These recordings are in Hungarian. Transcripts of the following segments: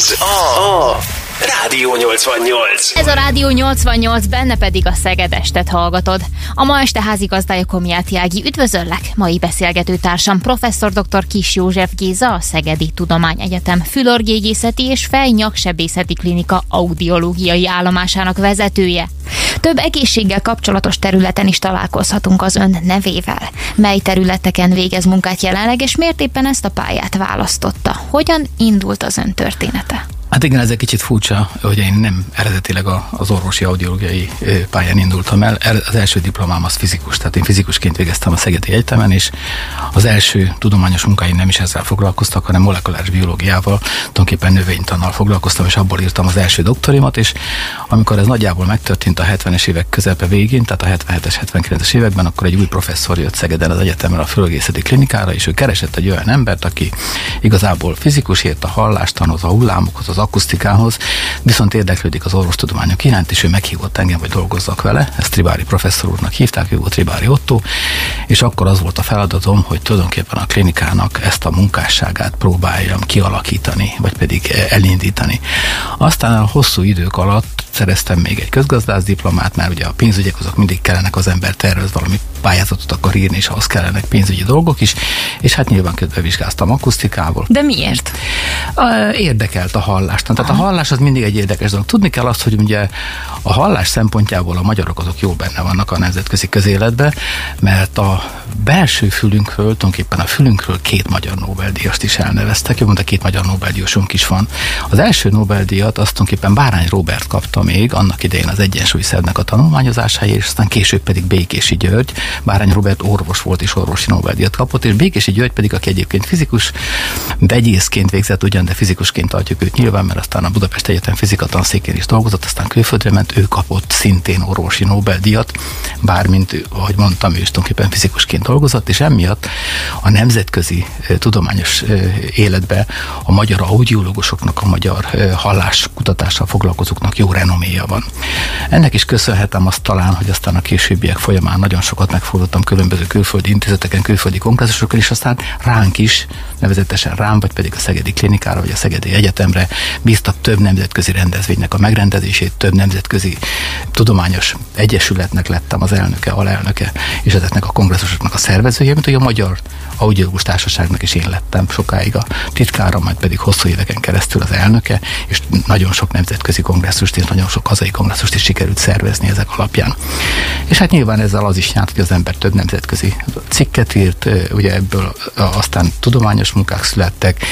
Ez a Rádió 88. Ez a Rádió 88, benne pedig a Szegedestet hallgatod. A ma este házigazdája Komiát Jági. Üdvözöllek! Mai beszélgető társam professzor dr. Kis József Géza, a Szegedi Tudományegyetem fülorgégészeti és fejnyaksebészeti klinika audiológiai állomásának vezetője. Több egészséggel kapcsolatos területen is találkozhatunk az ön nevével. Mely területeken végez munkát jelenleg, és miért éppen ezt a pályát választotta? Hogyan indult az ön története? Hát igen, ez egy kicsit furcsa, hogy én nem eredetileg az orvosi audiológiai pályán indultam el. Az első diplomám az fizikus, tehát én fizikusként végeztem a Szegedi Egyetemen, és az első tudományos munkáim nem is ezzel foglalkoztak, hanem molekuláris biológiával, tulajdonképpen növénytannal foglalkoztam, és abból írtam az első doktorimat, és amikor ez nagyjából megtörtént a 70-es évek közepe végén, tehát a 77-es, 79-es években, akkor egy új professzor jött Szegeden az egyetemre a fölgészeti klinikára, és ő keresett egy olyan embert, aki igazából fizikus, ért a hallástanhoz, a hullámokhoz, az akusztikához, viszont érdeklődik az orvostudományok iránt, és ő meghívott engem, hogy dolgozzak vele. Ezt Tribári professzor úrnak hívták, ő volt Tribári Otto, és akkor az volt a feladatom, hogy tulajdonképpen a klinikának ezt a munkásságát próbáljam kialakítani, vagy pedig elindítani. Aztán a hosszú idők alatt szereztem még egy közgazdász diplomát, mert ugye a pénzügyek azok mindig kellenek az ember tervez valami pályázatot akar írni, és ahhoz kellenek pénzügyi dolgok is, és hát nyilván közben vizsgáztam akusztikával. De miért? Érdekelt a hallás. Tehát Aha. a hallás az mindig egy érdekes dolog. Tudni kell azt, hogy ugye a hallás szempontjából a magyarok azok jó benne vannak a nemzetközi közéletbe, mert a belső fülünkről, tulajdonképpen a fülünkről két magyar Nobel-díjast is elneveztek. Jó, mondta, két magyar Nobel-díjasunk is van. Az első Nobel-díjat azt tulajdonképpen Bárány Robert kapta még, annak idején az egyensúlyszernek a tanulmányozásáért, és aztán később pedig Békési György. Bárány Robert orvos volt és orvosi Nobel-díjat kapott, és Békési György pedig, aki egyébként fizikus, vegyészként végzett ugyan, de fizikusként tartjuk őt nyilván, mert aztán a Budapest Egyetem fizika tanszékén is dolgozott, aztán külföldre ment, ő kapott szintén orvosi Nobel-díjat, bármint, ahogy mondtam, ő is tulajdonképpen fizikusként dolgozott, és emiatt a nemzetközi tudományos életbe a magyar audiológusoknak, a magyar halláskutatással foglalkozóknak jó renoméja van. Ennek is köszönhetem azt talán, hogy aztán a későbbiek folyamán nagyon sokat megfordultam különböző külföldi intézeteken, külföldi kongresszusokon, és aztán ránk is, nevezetesen rám, vagy pedig a Szegedi Klinikára, vagy a Szegedi Egyetemre bíztak több nemzetközi rendezvénynek a megrendezését, több nemzetközi tudományos egyesületnek lettem az elnöke, alelnöke, és ezeknek a kongresszusoknak a szervezője, mint hogy a Magyar Audiológus Társaságnak is én lettem sokáig a titkára, majd pedig hosszú éveken keresztül az elnöke, és nagyon sok nemzetközi kongresszust és nagyon sok hazai kongresszust is sikerült szervezni ezek alapján. És hát nyilván ezzel az is járt, hogy az ember több nemzetközi cikket írt, ugye ebből aztán tudományos munkák születtek,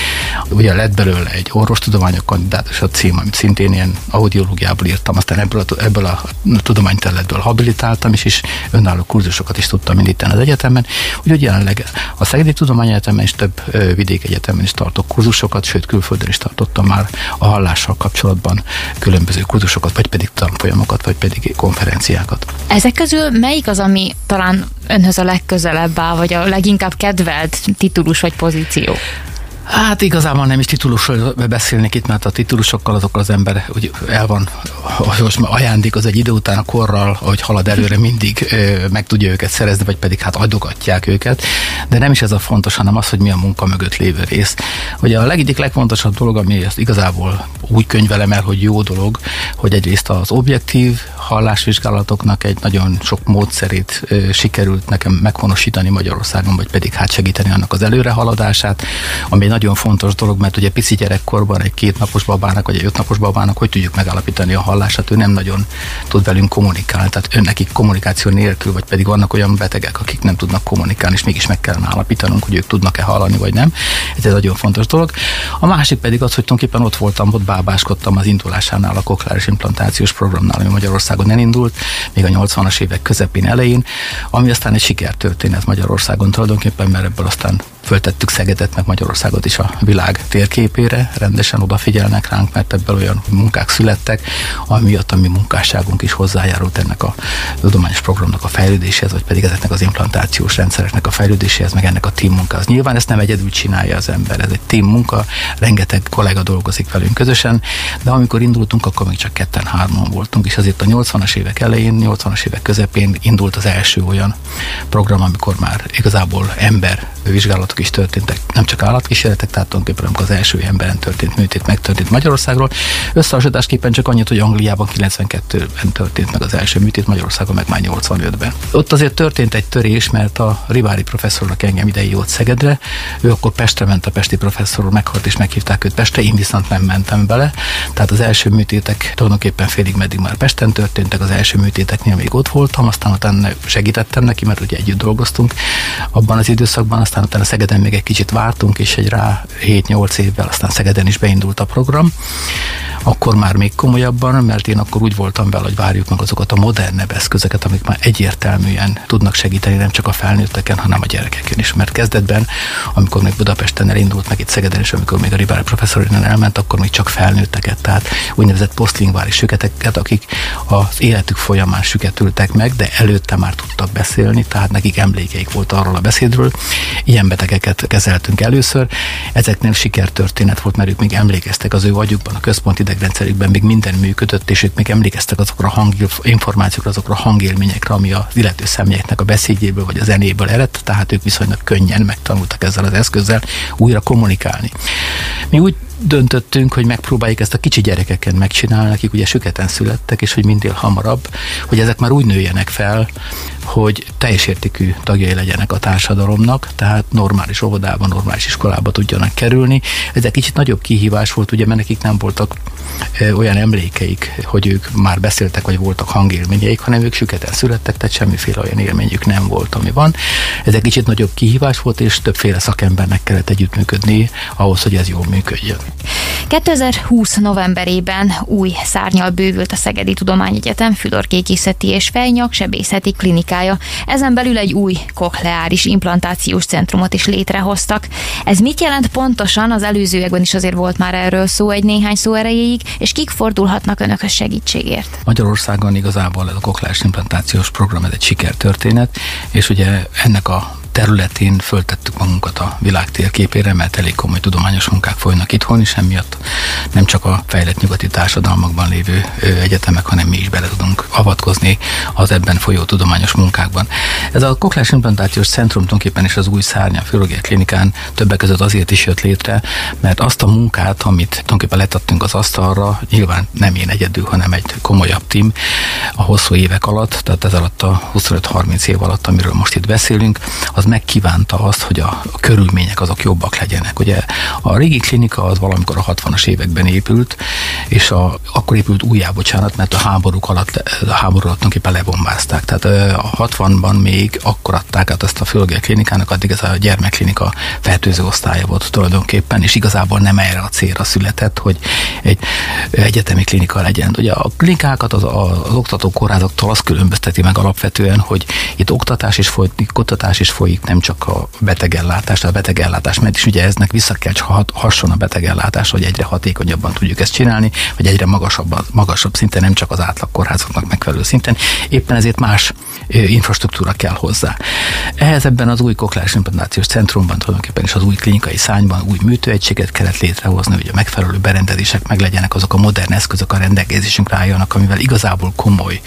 ugye lett belőle egy orvostudományok kandidátus a cím, amit szintén ilyen audiológiából írtam, aztán ebből a, ebből a tudományterületből habilitáltam is, és önálló kurzusokat is tudtam indítani az egyetemen, úgyhogy jelenleg a Szegedi Tudományegyetemen és több vidék egyetemen is tartok kurzusokat, sőt külföldön is tartottam már a hallással kapcsolatban különböző kurzusokat, vagy pedig tanfolyamokat, vagy pedig konferenciákat. Ezek közül melyik az, ami talán önhöz a legközelebb áll, vagy a leginkább kedvelt titulus vagy pozíció? Hát igazából nem is titulusról beszélnék itt, mert a titulusokkal azok az ember úgy el van, hogy ajándék az egy idő után a korral, ahogy halad előre, mindig meg tudja őket szerezni, vagy pedig hát adogatják őket. De nem is ez a fontos, hanem az, hogy mi a munka mögött lévő rész. Ugye a legegyik legfontosabb dolog, ami ezt igazából úgy könyvelem el, hogy jó dolog, hogy egyrészt az objektív hallásvizsgálatoknak egy nagyon sok módszerét sikerült nekem meghonosítani Magyarországon, vagy pedig hát segíteni annak az előrehaladását, ami egy nagyon fontos dolog, mert ugye pici gyerekkorban egy két napos babának, vagy egy öt napos babának, hogy tudjuk megállapítani a hallását, ő nem nagyon tud velünk kommunikálni, tehát önnekik kommunikáció nélkül, vagy pedig vannak olyan betegek, akik nem tudnak kommunikálni, és mégis meg kellene állapítanunk, hogy ők tudnak-e hallani, vagy nem. Ez egy nagyon fontos dolog. A másik pedig az, hogy tulajdonképpen ott voltam, ott bábáskodtam az indulásánál a kokláris implantációs programnál, ami Magyarországon elindult, még a 80-as évek közepén elején, ami aztán egy sikertörténet Magyarországon tulajdonképpen, mert ebből aztán föltettük Szegedet, meg Magyarországot is a világ térképére, rendesen odafigyelnek ránk, mert ebből olyan munkák születtek, amiatt a mi munkásságunk is hozzájárult ennek a tudományos programnak a fejlődéséhez, vagy pedig ezeknek az implantációs rendszereknek a fejlődéséhez, meg ennek a team munkához. Nyilván ezt nem egyedül csinálja az ember, ez egy team munka, rengeteg kollega dolgozik velünk közösen, de amikor indultunk, akkor még csak ketten-hárman voltunk, és azért a 80-as évek elején, 80-as évek közepén indult az első olyan program, amikor már igazából ember vizsgálatok is történtek, nem csak állatkísérletek, tehát tulajdonképpen amikor az első emberen történt műtét megtörtént Magyarországról. Összehasonlításképpen csak annyit, hogy Angliában 92-ben történt meg az első műtét, Magyarországon meg már 85-ben. Ott azért történt egy törés, mert a Rivári professzornak engem idei jót Szegedre, ő akkor Pestre ment, a pesti professzor meghalt és meghívták őt Pestre, én viszont nem mentem bele. Tehát az első műtétek tulajdonképpen félig meddig már Pesten történtek, az első műtéteknél még ott voltam, aztán utána segítettem neki, mert ugye együtt dolgoztunk abban az időszakban, aztán utána Szegeden még egy kicsit vártunk, és egy rá 7-8 évvel aztán Szegeden is beindult a program akkor már még komolyabban, mert én akkor úgy voltam vele, hogy várjuk meg azokat a modernebb eszközöket, amik már egyértelműen tudnak segíteni nem csak a felnőtteken, hanem a gyerekeken is. Mert kezdetben, amikor még Budapesten elindult, meg itt Szegeden is, amikor még a Ribár professzor elment, akkor még csak felnőtteket, tehát úgynevezett posztlingvális süketeket, akik az életük folyamán süketültek meg, de előtte már tudtak beszélni, tehát nekik emlékeik volt arról a beszédről. Ilyen betegeket kezeltünk először. Ezeknél sikertörténet volt, mert ők még emlékeztek az ő agyukban, a központi idegrendszerükben még minden működött, és ők még emlékeztek azokra a hanginformációkra, azokra a hangélményekre, ami az illető személyeknek a beszédjéből vagy a zenéből eredt, tehát ők viszonylag könnyen megtanultak ezzel az eszközzel újra kommunikálni. Mi úgy döntöttünk, hogy megpróbáljuk ezt a kicsi gyerekeken megcsinálni, akik ugye süketen születtek, és hogy minél hamarabb, hogy ezek már úgy nőjenek fel, hogy teljes értékű tagjai legyenek a társadalomnak, tehát normális óvodában, normális iskolába tudjanak kerülni. Ez egy kicsit nagyobb kihívás volt, ugye, mert nekik nem voltak olyan emlékeik, hogy ők már beszéltek, vagy voltak hangélményeik, hanem ők süketen születtek, tehát semmiféle olyan élményük nem volt, ami van. Ez egy kicsit nagyobb kihívás volt, és többféle szakembernek kellett együttműködni ahhoz, hogy ez jól működjön. 2020 novemberében új szárnyal bővült a Szegedi Tudományegyetem fülorkékészeti és fejnyak sebészeti klinikája. Ezen belül egy új kokleáris implantációs centrumot is létrehoztak. Ez mit jelent pontosan? Az előzőekben is azért volt már erről szó egy néhány szó erejéig, és kik fordulhatnak önökhöz segítségért? Magyarországon igazából ez a kokleáris implantációs program ez egy sikertörténet, és ugye ennek a területén föltettük magunkat a világ térképére, mert elég komoly tudományos munkák folynak itthon is, emiatt nem csak a fejlett nyugati társadalmakban lévő egyetemek, hanem mi is bele tudunk avatkozni az ebben folyó tudományos munkákban. Ez a koklás implantációs centrum tulajdonképpen is az új szárnya a Filológiai Klinikán többek között azért is jött létre, mert azt a munkát, amit tulajdonképpen letettünk az asztalra, nyilván nem én egyedül, hanem egy komolyabb tím a hosszú évek alatt, tehát ez alatt a 25-30 év alatt, amiről most itt beszélünk, az megkívánta azt, hogy a, a körülmények azok jobbak legyenek. Ugye a régi klinika az valamikor a 60-as években épült, és a, akkor épült újjá, bocsánat, mert a háborúk alatt, a háború alatt tulajdonképpen lebombázták. Tehát a 60-ban még akkor adták át ezt a fölgel klinikának, addig ez a gyermekklinika fertőző osztálya volt tulajdonképpen, és igazából nem erre a célra született, hogy egy egyetemi klinika legyen. Ugye a klinikákat az, az oktató kórházaktól azt különbözteti meg alapvetően, hogy itt oktatás is folyik, kutatás is folyik, nem csak a betegellátás, a betegellátás, mert is ugye eznek vissza kell hasson a betegellátás, hogy egyre hatékonyabban tudjuk ezt csinálni, vagy egyre magasabb, magasabb szinten, nem csak az átlag kórházaknak megfelelő szinten. Éppen ezért más infrastruktúra kell hozzá. Ehhez ebben az új koklás implantációs centrumban tulajdonképpen is az új klinikai szányban új műtőegységet kellett létrehozni, hogy a megfelelő berendezések meg legyenek, azok a modern eszközök a rendelkezésünkre álljanak, amivel igazából komoly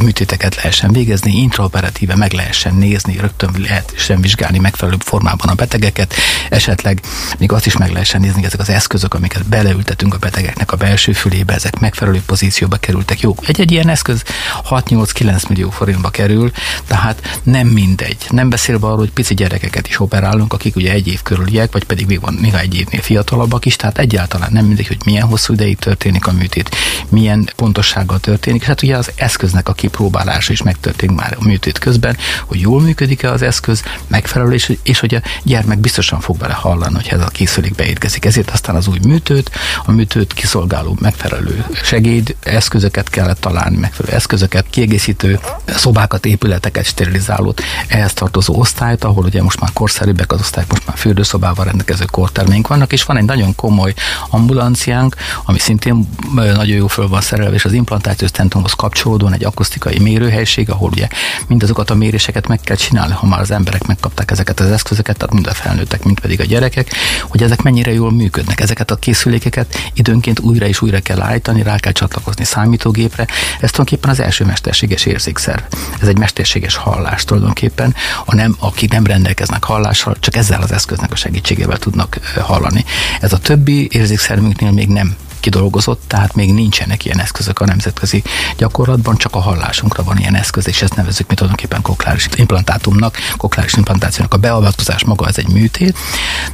műtéteket lehessen végezni, intraoperatíve meg lehessen nézni, rögtön lehessen vizsgálni megfelelő formában a betegeket, esetleg még azt is meg lehessen nézni, ezek az eszközök, amiket beleültetünk a betegeknek a belső fülébe, ezek megfelelő pozícióba kerültek. Jó, egy-egy ilyen eszköz 6-8-9 millió forintba kerül, tehát nem mindegy. Nem beszélve arról, hogy pici gyerekeket is operálunk, akik ugye egy év körüliek, vagy pedig még van még egy évnél fiatalabbak is, tehát egyáltalán nem mindegy, hogy milyen hosszú ideig történik a műtét, milyen pontossággal történik, és hát ugye az eszköznek a kipróbálása is megtörténik már a műtét közben, hogy jól működik-e az eszköz, megfelelő, és, és hogy a gyermek biztosan fog vele hallani, hogy ez a készülék beérkezik. Ezért aztán az új műtőt, a műtőt kiszolgáló megfelelő segéd eszközöket kellett találni, megfelelő eszközöket, kiegészítő szobákat, épületeket, sterilizálót, ehhez tartozó osztályt, ahol ugye most már korszerűbbek az osztályok, most már fürdőszobával rendelkező korterménk vannak, és van egy nagyon komoly ambulanciánk, ami szintén nagyon jó föl van szerelve, és az implantációs centrumhoz kapcsolódóan egy akusztikai mérőhelység, ahol ugye mindazokat a méréseket meg kell csinálni, ha már az emberek megkapták ezeket az eszközöket, tehát mind a felnőttek, mind pedig a gyerekek, hogy ezek mennyire jól működnek. Ezeket a készülékeket időnként újra és újra kell állítani, rá kell csatlakozni számítógépre. Ez tulajdonképpen az első mesterséges érzékszerv. Ez egy mesterséges hallás tulajdonképpen. A nem, akik nem rendelkeznek hallással, csak ezzel az eszköznek a segítségével tudnak hallani. Ez a többi érzékszervünknél még nem kidolgozott, tehát még nincsenek ilyen eszközök a nemzetközi gyakorlatban, csak a hallásunkra van ilyen eszköz, és ezt nevezzük mi tulajdonképpen kokláris implantátumnak, kokláris implantációnak. A beavatkozás maga ez egy műtét,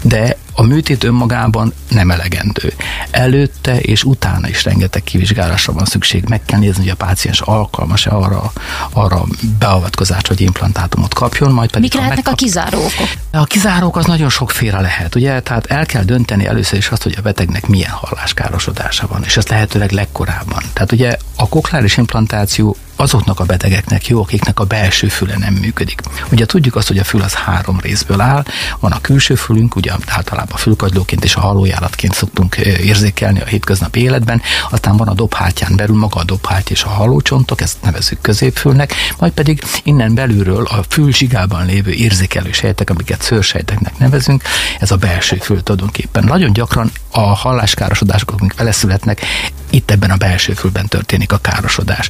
de a műtét önmagában nem elegendő. Előtte és utána is rengeteg kivizsgálásra van szükség. Meg kell nézni, hogy a páciens alkalmas-e arra, arra beavatkozást, hogy implantátumot kapjon, majd pedig. Mik lehetnek megkap... a kizárók? A kizárók az nagyon sokféle lehet, ugye? Tehát el kell dönteni először is azt, hogy a betegnek milyen halláskárosodás van, és ezt lehetőleg legkorábban. Tehát ugye a kokláris implantáció azoknak a betegeknek jó, akiknek a belső füle nem működik. Ugye tudjuk azt, hogy a fül az három részből áll, van a külső fülünk, ugye általában a fülkagylóként és a halójáratként szoktunk érzékelni a hétköznapi életben, aztán van a dobhátján belül maga a dobháty és a halócsontok, ezt nevezzük középfülnek, majd pedig innen belülről a fülzsigában lévő érzékelő sejtek, amiket szőrsejteknek nevezünk, ez a belső fül tulajdonképpen. Nagyon gyakran a halláskárosodások, amik vele születnek, itt ebben a belső fülben történik a károsodás.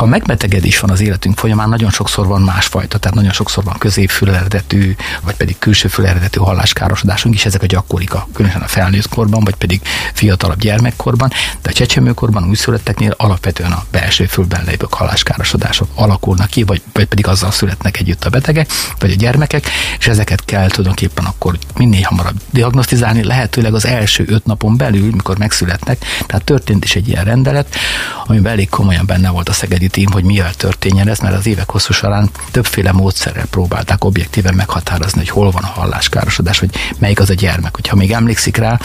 Ha megbetegedés van az életünk folyamán, nagyon sokszor van másfajta, tehát nagyon sokszor van középfül eredetű, vagy pedig külső fül eredetű halláskárosodásunk is, ezek a gyakoriak, különösen a felnőtt korban, vagy pedig fiatalabb gyermekkorban, de a csecsemőkorban, újszülötteknél alapvetően a belső fülben lévő halláskárosodások alakulnak ki, vagy, vagy pedig azzal születnek együtt a betegek, vagy a gyermekek, és ezeket kell tulajdonképpen akkor minél hamarabb diagnosztizálni, lehetőleg az első öt napon belül, mikor megszületnek, tehát történt is egy ilyen rendelet, amiben elég komolyan benne volt a szegedi tím, hogy mivel történjen ez, mert az évek hosszú során többféle módszerrel próbálták objektíven meghatározni, hogy hol van a halláskárosodás, hogy melyik az a gyermek. Hogyha még emlékszik rá,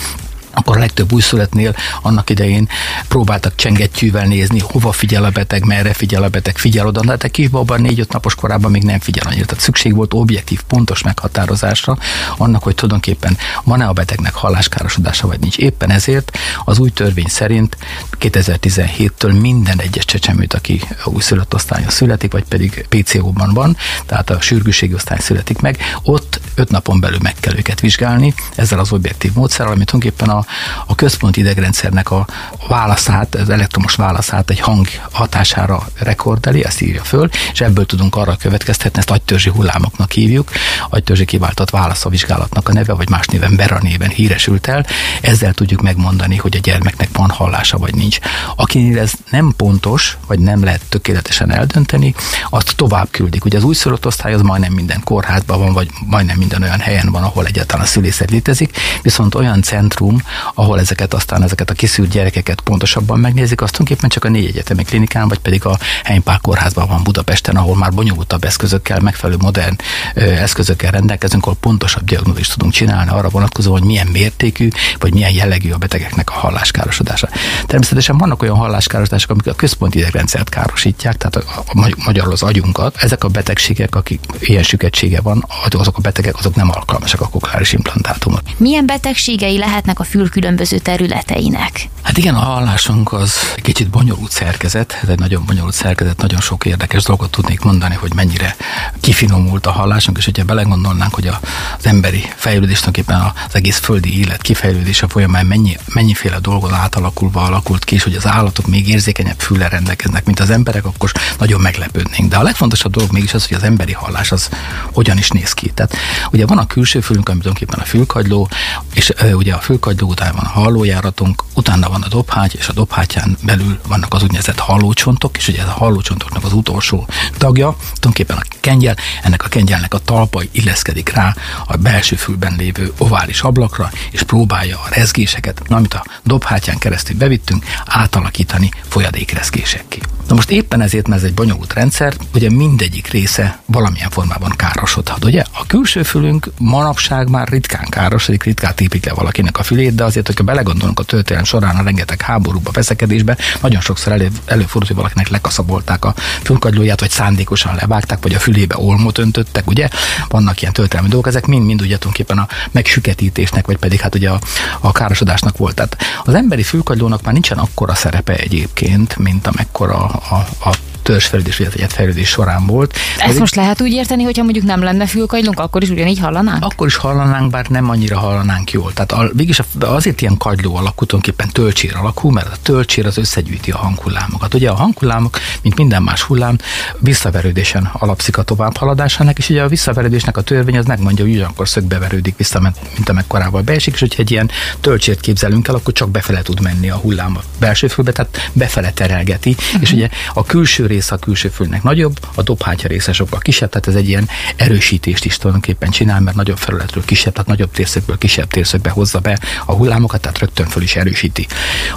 akkor a legtöbb újszülöttnél annak idején próbáltak csengettyűvel nézni, hova figyel a beteg, merre figyel a beteg, figyel oda, de hát a kisbabban négy-öt napos korában még nem figyel annyira. Tehát szükség volt objektív, pontos meghatározásra annak, hogy tulajdonképpen van-e a betegnek halláskárosodása, vagy nincs. Éppen ezért az új törvény szerint 2017-től minden egyes csecsemőt, aki újszülött osztályon születik, vagy pedig PCO-ban van, tehát a sürgőségi osztály születik meg, ott öt napon belül meg kell őket vizsgálni, ezzel az objektív módszerrel, amit tulajdonképpen a a, központi idegrendszernek a válaszát, az elektromos válaszát egy hang hatására rekordeli, ezt írja föl, és ebből tudunk arra következtetni, ezt agytörzsi hullámoknak hívjuk, agytörzsi kiváltott válasz a vizsgálatnak a neve, vagy más néven Bera néven híresült el, ezzel tudjuk megmondani, hogy a gyermeknek van hallása, vagy nincs. Akinél ez nem pontos, vagy nem lehet tökéletesen eldönteni, azt tovább küldik. Ugye az újszülött osztály az majdnem minden kórházban van, vagy majdnem minden olyan helyen van, ahol egyáltalán a szülészet létezik, viszont olyan centrum, ahol ezeket aztán ezeket a kiszűrt gyerekeket pontosabban megnézik, azt tulajdonképpen csak a négy egyetemi klinikán, vagy pedig a Heimpál kórházban van Budapesten, ahol már bonyolultabb eszközökkel, megfelelő modern ö, eszközökkel rendelkezünk, ahol pontosabb diagnózist tudunk csinálni arra vonatkozó, hogy milyen mértékű, vagy milyen jellegű a betegeknek a halláskárosodása. Természetesen vannak olyan halláskárosodások, amik a központi idegrendszert károsítják, tehát a, a, magyarul az agyunkat. Ezek a betegségek, akik ilyen süketsége van, azok a betegek, azok nem alkalmasak a kokláris implantátumot. Milyen betegségei lehetnek a fül különböző területeinek? Hát igen, a hallásunk az egy kicsit bonyolult szerkezet, ez egy nagyon bonyolult szerkezet, nagyon sok érdekes dolgot tudnék mondani, hogy mennyire kifinomult a hallásunk, és hogyha belegondolnánk, hogy az emberi fejlődés tulajdonképpen az egész földi élet kifejlődése folyamán mennyi, mennyiféle dolgon átalakulva alakult ki, és hogy az állatok még érzékenyebb fülle rendelkeznek, mint az emberek, akkor nagyon meglepődnénk. De a legfontosabb dolog mégis az, hogy az emberi hallás az hogyan is néz ki. Tehát ugye van a külső fülünk, ami tulajdonképpen a fülkagyló, és ugye a fülkagyló után van a hallójáratunk, utána van a dobhágy, és a dobhátyán belül vannak az úgynevezett hallócsontok, és ugye ez a hallócsontoknak az utolsó tagja, tulajdonképpen a kengyel, ennek a kengyelnek a talpa illeszkedik rá a belső fülben lévő ovális ablakra, és próbálja a rezgéseket, amit a dobhátyán keresztül bevittünk, átalakítani folyadékrezgésekké. Na most éppen ezért, mert ez egy bonyolult rendszer, ugye mindegyik része valamilyen formában károsodhat, ugye? A külső fülünk manapság már ritkán károsodik, ritkán tépik le valakinek a fülét, de azért, hogyha belegondolunk a történelem során a rengeteg háborúba, veszekedésbe, nagyon sokszor elő, előfordult, hogy valakinek lekaszabolták a fülkagylóját, vagy szándékosan levágták, vagy a fülébe olmot öntöttek, ugye? Vannak ilyen történelmi dolgok, ezek mind-mind ugye tulajdonképpen a megsüketítésnek, vagy pedig hát ugye a, a károsodásnak volt. Tehát az emberi fülkagylónak már nincsen akkora szerepe egyébként, mint amekkora a, a törzsfejlődés, vagy egyetfejlődés során volt. Ezt Ez most lehet úgy érteni, hogyha mondjuk nem lenne fülkagylónk, akkor is ugyanígy hallanánk? Akkor is hallanánk, bár nem annyira hallanánk jól. Tehát a, végig azért ilyen kagyló alakú, tulajdonképpen tölcsér alakú, mert a tölcsér az összegyűjti a hanghullámokat. Ugye a hanghullámok, mint minden más hullám, visszaverődésen alapszik a továbbhaladásának, és ugye a visszaverődésnek a törvény az megmondja, hogy ugyanakkor szögbeverődik vissza, mint amekkorával beesik, és hogyha egy ilyen tölcsért képzelünk el, akkor csak befele tud menni a hullám a belső fülbe, tehát befele terelgeti, uh-huh. és ugye a külső része a külső fülnek nagyobb, a dobhátya része sokkal kisebb, tehát ez egy ilyen erősítést is tulajdonképpen csinál, mert nagyobb felületről kisebb, tehát nagyobb térszögből kisebb térszögbe hozza be a hullámokat, tehát rögtön föl is erősíti.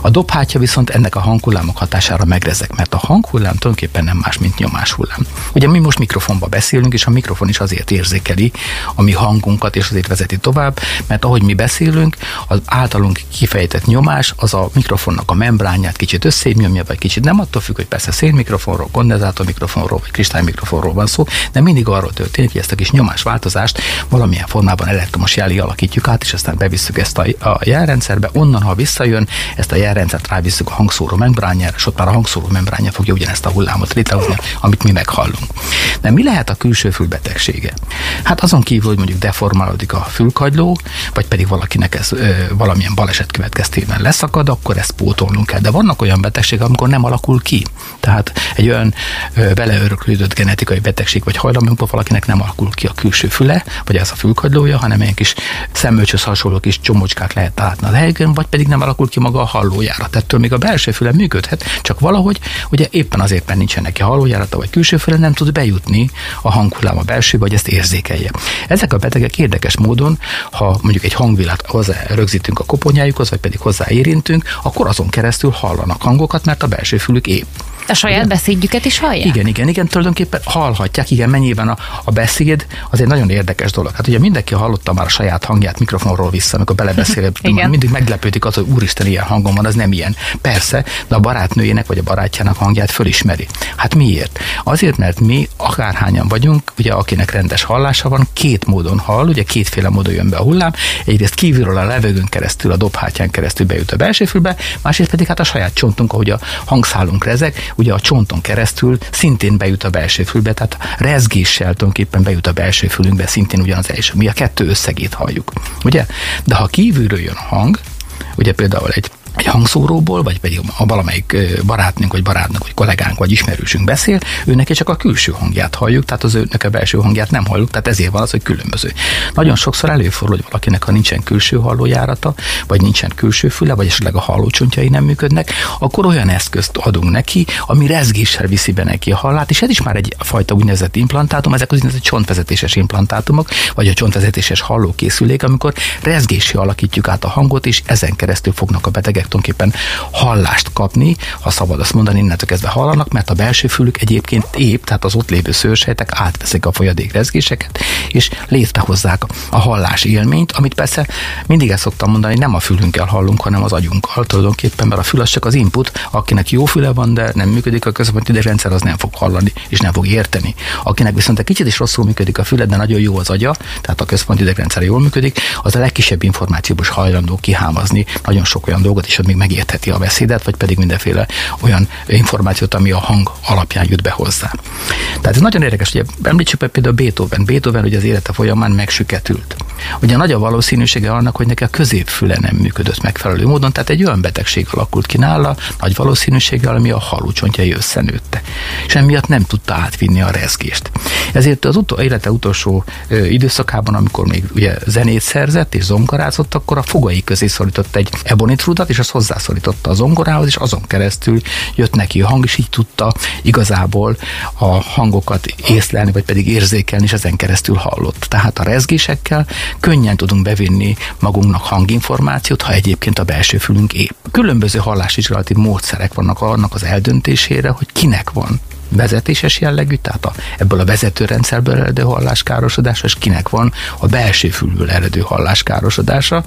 A dobhátya viszont ennek a hanghullámok hatására megrezek, mert a hanghullám tulajdonképpen nem más, mint nyomáshullám. Ugye mi most mikrofonba beszélünk, és a mikrofon is azért érzékeli a mi hangunkat, és azért vezeti tovább, mert ahogy mi beszélünk, az általunk kifejtett nyomás az a mikrofonnak a membránját kicsit összényomja, vagy kicsit nem attól függ, hogy persze szénmikrofonról mikrofonról, kondenzátor mikrofonról vagy kristály mikrofonról van szó, de mindig arról történik, hogy ezt a kis nyomásváltozást valamilyen formában elektromos jelé alakítjuk át, és aztán bevisszük ezt a, a jelrendszerbe, onnan, ha visszajön, ezt a jelrendszert rávisszük a hangszóró membránjára, és ott már a hangszóró membránja fogja ugyanezt a hullámot létrehozni, amit mi meghallunk. De mi lehet a külső fülbetegsége? Hát azon kívül, hogy mondjuk deformálódik a fülkagyló, vagy pedig valakinek ez ö, valamilyen baleset következtében leszakad, akkor ezt pótolnunk kell. De vannak olyan betegségek, amikor nem alakul ki. Tehát egy olyan beleöröklődött genetikai betegség vagy hajlamokban valakinek nem alakul ki a külső füle, vagy ez a fülkagylója, hanem egy kis szemölcsös hasonló kis csomócskát lehet látni a lehegőn, vagy pedig nem alakul ki maga a hallójára. Ettől még a belső füle működhet, csak valahogy, ugye éppen azért, mert nincsen neki hallójárata vagy külső füle, nem tud bejutni a hanghullám a belső, vagy ezt érzékelje. Ezek a betegek érdekes módon, ha mondjuk egy hangvilát hozzá rögzítünk a koponyájukhoz, vagy pedig hozzáérintünk, akkor azon keresztül hallanak hangokat, mert a belső fülük épp. A saját igen. beszédjüket is hallják? Igen, igen, igen, tulajdonképpen hallhatják, igen, mennyiben a, a beszéd az egy nagyon érdekes dolog. Hát ugye mindenki hallotta már a saját hangját mikrofonról vissza, amikor belebeszél, mindig meglepődik az, hogy úristen, ilyen hangom van, az nem ilyen. Persze, de a barátnőjének vagy a barátjának hangját fölismeri. Hát miért? Azért, mert mi akárhányan vagyunk, ugye akinek rendes hallása van, két módon hall, ugye kétféle módon jön be a hullám, egyrészt kívülről a levegőn keresztül, a dobhátján keresztül bejut a belső fülbe, másrészt pedig hát a saját csontunk, ahogy a hangszálunk rezeg, ugye a csonton keresztül szintén bejut a belső fülbe, tehát rezgéssel tulajdonképpen bejut a belső fülünkbe, szintén ugyanaz első. Mi a kettő összegét halljuk, ugye? De ha kívülről jön a hang, ugye például egy egy hangszóróból, vagy pedig a valamelyik barátnőnk, vagy barátnak, vagy kollégánk, vagy ismerősünk beszél, őnek csak a külső hangját halljuk, tehát az őnek a belső hangját nem halljuk, tehát ezért van az, hogy különböző. Nagyon sokszor előfordul, hogy valakinek, ha nincsen külső hallójárata, vagy nincsen külső füle, vagy esetleg a hallócsontjai nem működnek, akkor olyan eszközt adunk neki, ami rezgéssel viszi be neki a hallát, és ez is már egy fajta úgynevezett implantátum, ezek az úgynevezett csontvezetéses implantátumok, vagy a csontvezetéses hallókészülék, amikor rezgéssel alakítjuk át a hangot, és ezen keresztül fognak a betegek tulajdonképpen hallást kapni, ha szabad azt mondani, innentől kezdve hallanak, mert a belső fülük egyébként épp, tehát az ott lévő szőrsejtek átveszik a folyadék rezgéseket, és létrehozzák a hallás élményt, amit persze mindig ezt szoktam mondani, nem a fülünkkel hallunk, hanem az agyunkkal tulajdonképpen, mert a fül az csak az input, akinek jó füle van, de nem működik a központi idegrendszer, az nem fog hallani, és nem fog érteni. Akinek viszont egy kicsit is rosszul működik a füle, de nagyon jó az agya, tehát a központi idegrendszer jól működik, az a legkisebb információból hajlandó kihámazni nagyon sok olyan dolgot, és még megértheti a beszédet, vagy pedig mindenféle olyan információt, ami a hang alapján jut be hozzá. Tehát ez nagyon érdekes, hogy említsük például Beethoven. Beethoven ugye az élete folyamán megsüketült. Ugye nagy a valószínűsége annak, hogy neki a középfüle nem működött megfelelő módon, tehát egy olyan betegség alakult ki nála, nagy valószínűséggel, ami a halúcsontjai összenőtte. És emiatt nem tudta átvinni a rezgést. Ezért az utol, élete utolsó ö, időszakában, amikor még ugye zenét szerzett és zongorázott, akkor a fogai közé szorított egy ebonitrudat, és azt ezt hozzászorította a zongorához, és azon keresztül jött neki a hang, és így tudta igazából a hangokat észlelni, vagy pedig érzékelni, és ezen keresztül hallott. Tehát a rezgésekkel könnyen tudunk bevinni magunknak hanginformációt, ha egyébként a belső fülünk épp. Különböző hallásvizsgálati módszerek vannak annak az eldöntésére, hogy kinek van vezetéses jellegű, tehát a, ebből a vezetőrendszerből eredő halláskárosodása, és kinek van a belső fülből eredő halláskárosodása,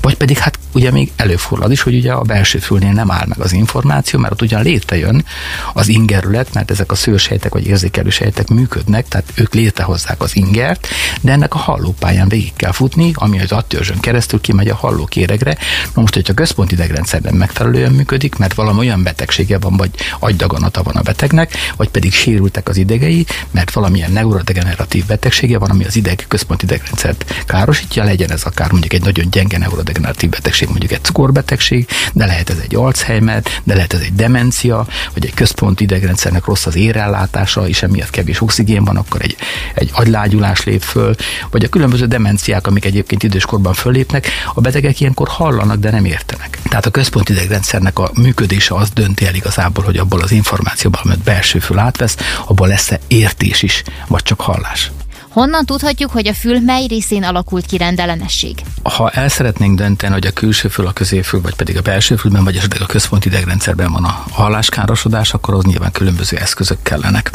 vagy pedig hát ugye még előfordul is, hogy ugye a belső fülnél nem áll meg az információ, mert ott ugyan létrejön az ingerület, mert ezek a szőrsejtek vagy érzékelő sejtek működnek, tehát ők létrehozzák az ingert, de ennek a hallópályán végig kell futni, ami az attörzsön keresztül kimegy a hallókéregre. Na most, hogyha a központi idegrendszerben megfelelően működik, mert valami olyan betegsége van, vagy agydaganata van a betegnek, vagy pedig sérültek az idegei, mert valamilyen neurodegeneratív betegsége van, ami az ideg központi idegrendszert károsítja, legyen ez akár mondjuk egy nagyon gyenge neurodegeneratív betegség, mondjuk egy cukorbetegség, de lehet ez egy Alzheimer, de lehet ez egy demencia, vagy egy központi idegrendszernek rossz az érellátása, és emiatt kevés oxigén van, akkor egy, egy agylágyulás lép föl, vagy a különböző demenciák, amik egyébként időskorban fölépnek, a betegek ilyenkor hallanak, de nem értenek. Tehát a központi idegrendszernek a működése az dönti el igazából, hogy abból az információból, amit belső fül átvesz, abból lesz-e értés is, vagy csak hallás. Honnan tudhatjuk, hogy a fül mely részén alakult ki rendellenesség? Ha el szeretnénk dönteni, hogy a külső fül, a középfül, vagy pedig a belső fülben, vagy esetleg a központi idegrendszerben van a halláskárosodás, akkor az nyilván különböző eszközök kellenek.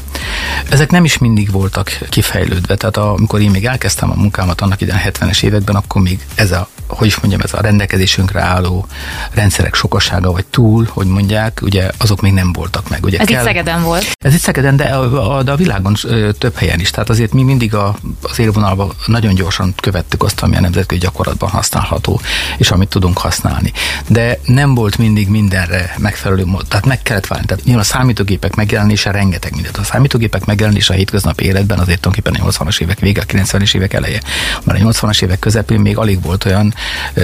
Ezek nem is mindig voltak kifejlődve, tehát amikor én még elkezdtem a munkámat annak idején 70-es években, akkor még ez a hogy is mondjam, ez a rendelkezésünkre álló rendszerek sokasága, vagy túl, hogy mondják, ugye azok még nem voltak meg. Ugye ez kell, itt Szegeden volt. Ez itt Szegeden, de a, a, de a világon több helyen is. Tehát azért mi mindig a, az élvonalban nagyon gyorsan követtük azt, ami a nemzetközi gyakorlatban használható, és amit tudunk használni. De nem volt mindig mindenre megfelelő mód. Tehát meg kellett válni. Tehát nyilván a számítógépek megjelenése rengeteg mindent. A számítógépek megjelenése a hétköznapi életben azért tulajdonképpen a 80-as évek vége, a 90-es évek eleje. Mert a 80-as évek közepén még alig volt olyan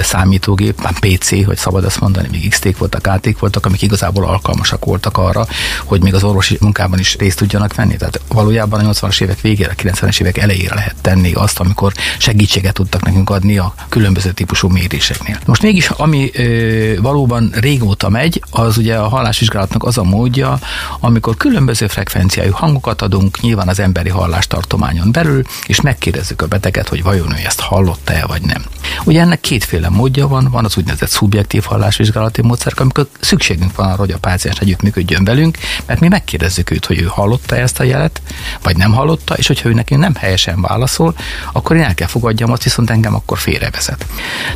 számítógép, már PC, hogy szabad azt mondani, még XT voltak, AT voltak, amik igazából alkalmasak voltak arra, hogy még az orvosi munkában is részt tudjanak venni. Tehát valójában a 80-as évek végére, a 90-es évek elejére lehet tenni azt, amikor segítséget tudtak nekünk adni a különböző típusú méréseknél. Most mégis, ami ö, valóban régóta megy, az ugye a hallásvizsgálatnak az a módja, amikor különböző frekvenciájú hangokat adunk, nyilván az emberi hallástartományon belül, és megkérdezzük a beteget, hogy vajon ő ezt hallotta-e vagy nem. Ugye ennek kétféle módja van, van az úgynevezett szubjektív hallásvizsgálati módszer, amikor szükségünk van arra, hogy a páciens együttműködjön velünk, mert mi megkérdezzük őt, hogy ő hallotta ezt a jelet, vagy nem hallotta, és hogyha ő neki nem helyesen válaszol, akkor én el kell fogadjam azt, viszont engem akkor félrevezet.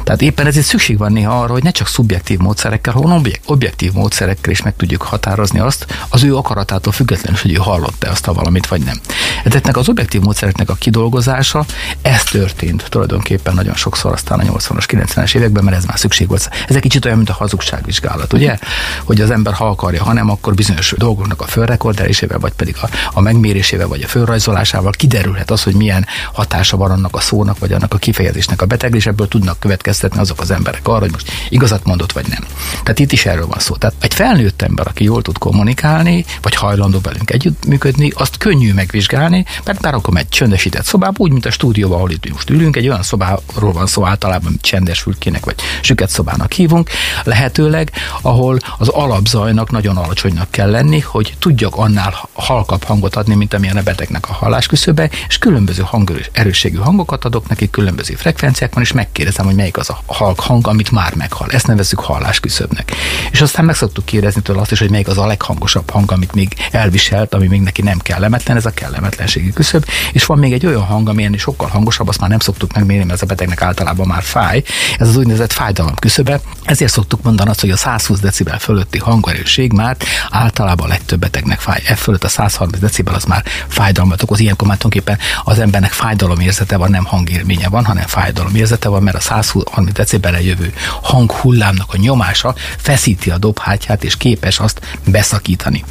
Tehát éppen ezért szükség van néha arra, hogy ne csak szubjektív módszerekkel, hanem objektív módszerekkel is meg tudjuk határozni azt, az ő akaratától függetlenül, hogy ő hallotta azt a valamit, vagy nem. Ezeknek az objektív módszereknek a kidolgozása, ez történt tulajdonképpen nagyon sokszor aztán a 80-as, 90-es években, mert ez már szükség volt. Ez egy kicsit olyan, mint a hazugságvizsgálat, ugye? Hogy az ember ha akarja, ha nem, akkor bizonyos dolgoknak a fölrekordelésével, vagy pedig a, a megmérésével, vagy a fölrajzolásával kiderülhet az, hogy milyen hatása van annak a szónak, vagy annak a kifejezésnek a ebből tudnak következtetni azok az emberek arra, hogy most igazat mondott, vagy nem. Tehát itt is erről van szó. Tehát egy felnőtt ember, aki jól tud kommunikálni, vagy hajlandó velünk együttműködni, azt könnyű megvizsgálni, mert bár akkor egy csöndesített szobába, úgy, mint a stúdióban, ahol itt most ülünk, egy olyan szobáról van szó általában, csendes fülkének, vagy süket szobának hívunk, lehetőleg, ahol az alapzajnak nagyon alacsonynak kell lenni, hogy tudjak annál halkabb hangot adni, mint amilyen a betegnek a hallásküszöbe, és különböző hangerősségű hangokat adok neki, különböző frekvenciákon, és megkérdezem, hogy melyik az a halk hang, amit már meghal. Ezt nevezzük hallásküszöbnek. És aztán meg szoktuk kérdezni tőle azt is, hogy melyik az a leghangosabb hang, amit még elviselt, ami még neki nem kellemetlen, ez a kellemetlenségi küszöb. És van még egy olyan hang, ami ennél sokkal hangosabb, azt már nem szoktuk megmérni, mert ez a betegnek általában már fáj. Ez az úgynevezett fájdalom küszöbe. Ezért szoktuk mondani azt, hogy a 120 decibel fölötti hangerőség már általában a legtöbb betegnek fáj. E fölött a 130 decibel az már fájdalmat okoz. Ilyenkor már tulajdonképpen az embernek fájdalomérzete van, nem hangélménye van, hanem fájdalomérzete van, mert a 130 decibelre jövő hanghullámnak a nyomása feszíti a dobhátját, és képes azt beszakítani.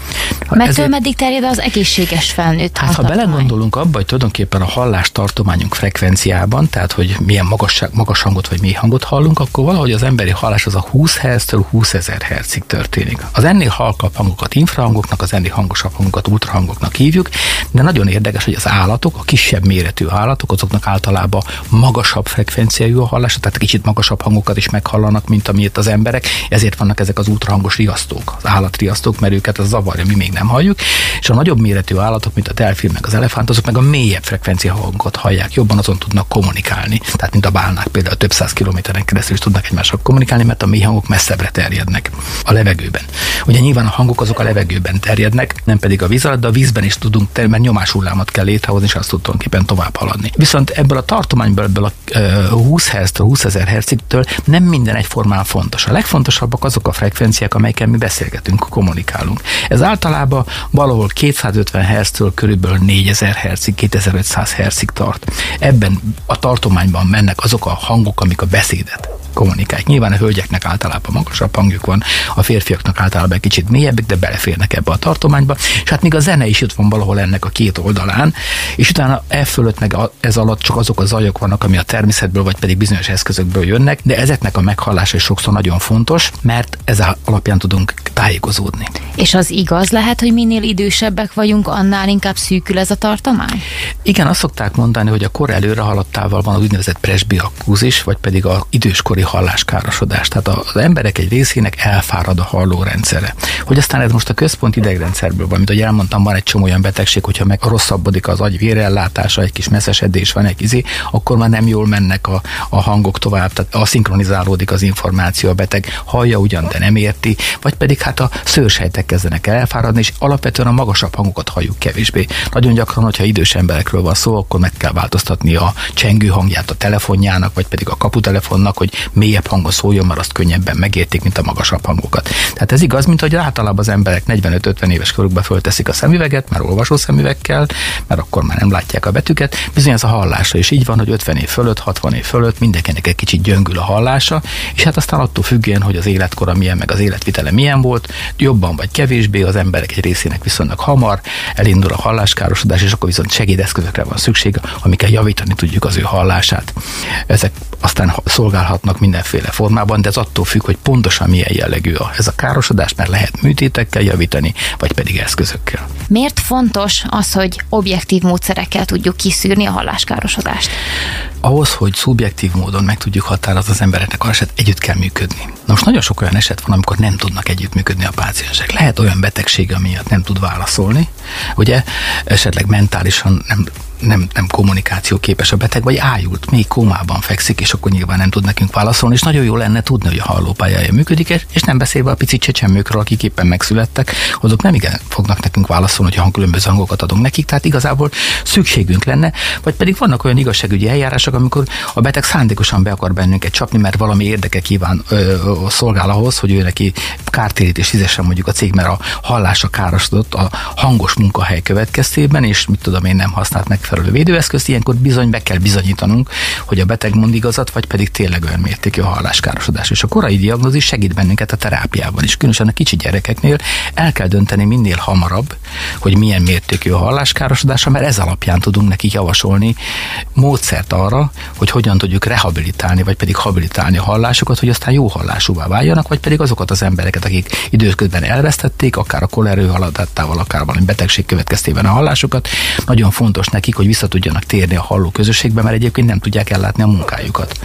Mettől ezért... meddig terjed az egészséges felnőtt Hát ha belegondolunk abba, hogy tulajdonképpen a hallástartományunk frekvenciában, tehát hogy milyen magas, magas hangot vagy mély hangot hallunk, akkor valahogy az emberi hallás az a 20 Hz-től 20 ezer Hz-ig történik. Az ennél halkabb hangokat infrahangoknak, az ennél hangosabb hangokat ultrahangoknak hívjuk, de nagyon érdekes, hogy az állatok, a kis kisebb méretű állatok, azoknak általában magasabb frekvenciájú a hallása, tehát kicsit magasabb hangokat is meghallanak, mint amilyet az emberek, ezért vannak ezek az ultrahangos riasztók, az állatriasztók, mert őket az zavarja, mi még nem halljuk, és a nagyobb méretű állatok, mint a delfin, meg az elefánt, azok meg a mélyebb frekvencia hangot hallják, jobban azon tudnak kommunikálni, tehát mint a bálnák például több száz kilométeren keresztül is tudnak egymással kommunikálni, mert a mély hangok messzebbre terjednek a levegőben. Ugye nyilván a hangok azok a levegőben terjednek, nem pedig a víz alatt, de a vízben is tudunk, mert nyomáshullámot kell létrehozni, és azt tudunk képen tovább haladni. Viszont ebből a tartományból, ebből a 20 Hz-től 20 ezer Hz-től nem minden egyformán fontos. A legfontosabbak azok a frekvenciák, amelyekkel mi beszélgetünk, kommunikálunk. Ez általában valahol 250 Hz-től körülbelül 4000 Hz-ig, 2500 Hz-ig tart. Ebben a tartományban mennek azok a hangok, amik a beszédet kommunikálják. Nyilván a hölgyeknek általában magasabb hangjuk van, a férfiaknak általában egy kicsit mélyebbek, de beleférnek ebbe a tartományba, és hát még a zene is itt van valahol ennek a két oldalán, és utána e fölött meg ez alatt csak azok a zajok vannak, ami a természetből, vagy pedig bizonyos eszközökből jönnek, de ezeknek a meghallása is sokszor nagyon fontos, mert ez alapján tudunk tájékozódni. És az igaz lehet, hogy minél idősebbek vagyunk, annál inkább szűkül ez a tartomány? Igen, azt szokták mondani, hogy a kor előre haladtával van az úgynevezett presbiakúzis, vagy pedig a időskori halláskárosodás. Tehát az emberek egy részének elfárad a hallórendszere. Hogy aztán ez most a központi idegrendszerből van, mint ahogy elmondtam, van egy csomó olyan betegség, hogyha meg rosszabbodik az agy vérellátása, egy kis messzesedés van, egy izé, akkor már nem jól mennek a, a hangok tovább, tehát aszinkronizálódik az információ, a beteg hallja ugyan, de nem érti, vagy pedig hát a szőrsejtek kezdenek el elfáradni, és alapvetően a magasabb hangokat halljuk kevésbé. Nagyon gyakran, hogyha idős emberekről van szó, akkor meg kell változtatni a csengő hangját a telefonjának, vagy pedig a kaputelefonnak, hogy mélyebb hangon szóljon, mert azt könnyebben megértik, mint a magasabb hangokat. Tehát ez igaz, mint hogy általában az emberek 45-50 éves korukban fölteszik a szemüveget, mert olvasó szemüvegkel, mert akkor már nem látják a betűket. Bizony ez a hallása is így van, hogy 50 év fölött, 60 év fölött mindenkinek egy kicsit gyöngül a hallása, és hát aztán attól függően, hogy az életkora milyen, meg az életvitele milyen volt, jobban vagy kevésbé, az emberek egy részének viszonylag hamar elindul a halláskárosodás, és akkor viszont segédeszközökre van szükség, amikkel javítani tudjuk az ő hallását. Ezek aztán szolgálhatnak mindenféle formában, de ez attól függ, hogy pontosan milyen jellegű a, ez a károsodás, mert lehet műtétekkel javítani, vagy pedig eszközökkel. Miért fontos az, hogy objektív módszerekkel tudjuk kiszűrni a halláskárosodást? Ahhoz, hogy szubjektív módon meg tudjuk határozni az embereknek a eset, együtt kell működni. Na most nagyon sok olyan eset van, amikor nem tudnak együttműködni a páciensek. Lehet olyan betegség, miatt nem tud válaszolni, ugye esetleg mentálisan nem nem, nem kommunikáció képes a beteg, vagy ájult, még kómában fekszik, és akkor nyilván nem tud nekünk válaszolni, és nagyon jó lenne tudni, hogy a hallópályája működik, és nem beszélve a pici csecsemőkről, akik éppen megszülettek, azok nem igen fognak nekünk válaszolni, hogyha különböző hangokat adunk nekik, tehát igazából szükségünk lenne, vagy pedig vannak olyan igazságügyi eljárások, amikor a beteg szándékosan be akar bennünket csapni, mert valami érdeke kíván ö, ö, szolgál ahhoz, hogy ő neki kártérítés fizessen mondjuk a cég, mert a hallása károsodott a hangos munkahely következtében, és mit tudom én nem használt meg megfelelő védőeszközt, ilyenkor bizony be kell bizonyítanunk, hogy a beteg mond igazat, vagy pedig tényleg olyan a halláskárosodás. És a korai diagnózis segít bennünket a terápiában is, különösen a kicsi gyerekeknél el kell dönteni minél hamarabb, hogy milyen mértékű a halláskárosodás, mert ez alapján tudunk nekik javasolni módszert arra, hogy hogyan tudjuk rehabilitálni, vagy pedig habilitálni a hallásukat, hogy aztán jó hallásúvá váljanak, vagy pedig azokat az embereket, akik időközben elvesztették, akár a kolerő haladátával, akár valami betegség következtében a hallásukat, nagyon fontos nekik, hogy vissza tudjanak térni a halló közösségbe, mert egyébként nem tudják ellátni a munkájukat.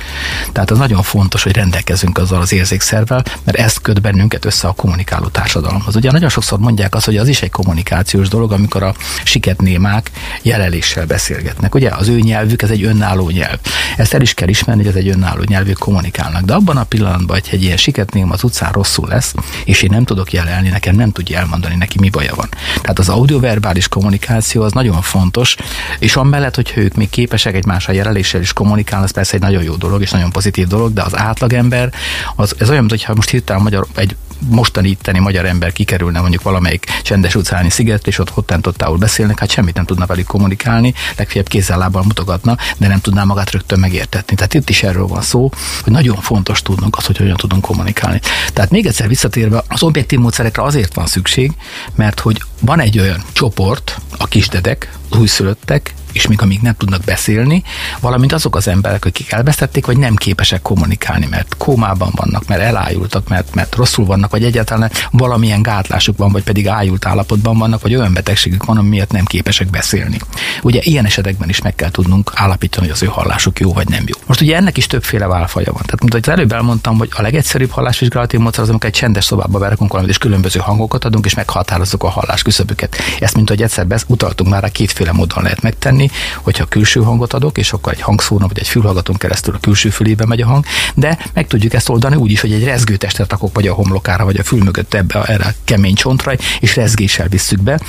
Tehát az nagyon fontos, hogy rendelkezünk azzal az érzékszervel, mert ezt köt bennünket össze a kommunikáló társadalomhoz. Ugye nagyon sokszor mondják azt, hogy az is egy kommunikációs dolog, amikor a siketnémák jeleléssel beszélgetnek. Ugye az ő nyelvük ez egy önálló nyelv. Ezt el is kell ismerni, hogy ez egy önálló nyelv, ők kommunikálnak. De abban a pillanatban, hogy egy ilyen siketném az utcán rosszul lesz, és én nem tudok jelelni, nekem nem tudja elmondani neki, mi baja van. Tehát az audioverbális kommunikáció az nagyon fontos, és amellett, hogy ők még képesek egymással jeleléssel is kommunikálni, az persze egy nagyon jó dolog, és nagyon pozitív dolog, de az átlagember, az, ez olyan, mintha most hirtelen magyar, egy mostani itteni magyar ember kikerülne mondjuk valamelyik csendes utcáni sziget, és ott hottentottául beszélnek, hát semmit nem tudna velük kommunikálni, legfeljebb kézzel lábbal mutogatna, de nem tudná magát rögtön megértetni. Tehát itt is erről van szó, hogy nagyon fontos tudnunk az, hogy hogyan tudunk kommunikálni. Tehát még egyszer visszatérve, az objektív módszerekre azért van szükség, mert hogy van egy olyan csoport, a kisdedek, újszülöttek, és még amíg nem tudnak beszélni, valamint azok az emberek, akik elvesztették, vagy nem képesek kommunikálni, mert kómában vannak, mert elájultak, mert, mert rosszul vannak, vagy egyáltalán valamilyen gátlásuk van, vagy pedig ájult állapotban vannak, vagy olyan betegségük van, ami miatt nem képesek beszélni. Ugye ilyen esetekben is meg kell tudnunk állapítani, hogy az ő hallásuk jó vagy nem jó. Most ugye ennek is többféle válfaja van. Tehát, mint az előbb elmondtam, hogy a legegyszerűbb hallásvizsgálati módszer az, amikor egy csendes szobába berakunk valamit, és különböző hangokat adunk, és meghatározzuk a hallás küszöbüket. Ezt, mint hogy egyszer utaltunk már, kétféle módon lehet megtenni, hogyha külső hangot adok, és akkor egy hangszóron vagy egy fülhallgatón keresztül a külső fülébe megy a hang, de meg tudjuk ezt oldani úgy is, hogy egy rezgőtestet rakok vagy a homlokára, vagy a fül mögött ebbe a, erre a kemény csontra, és rezgéssel visszük be,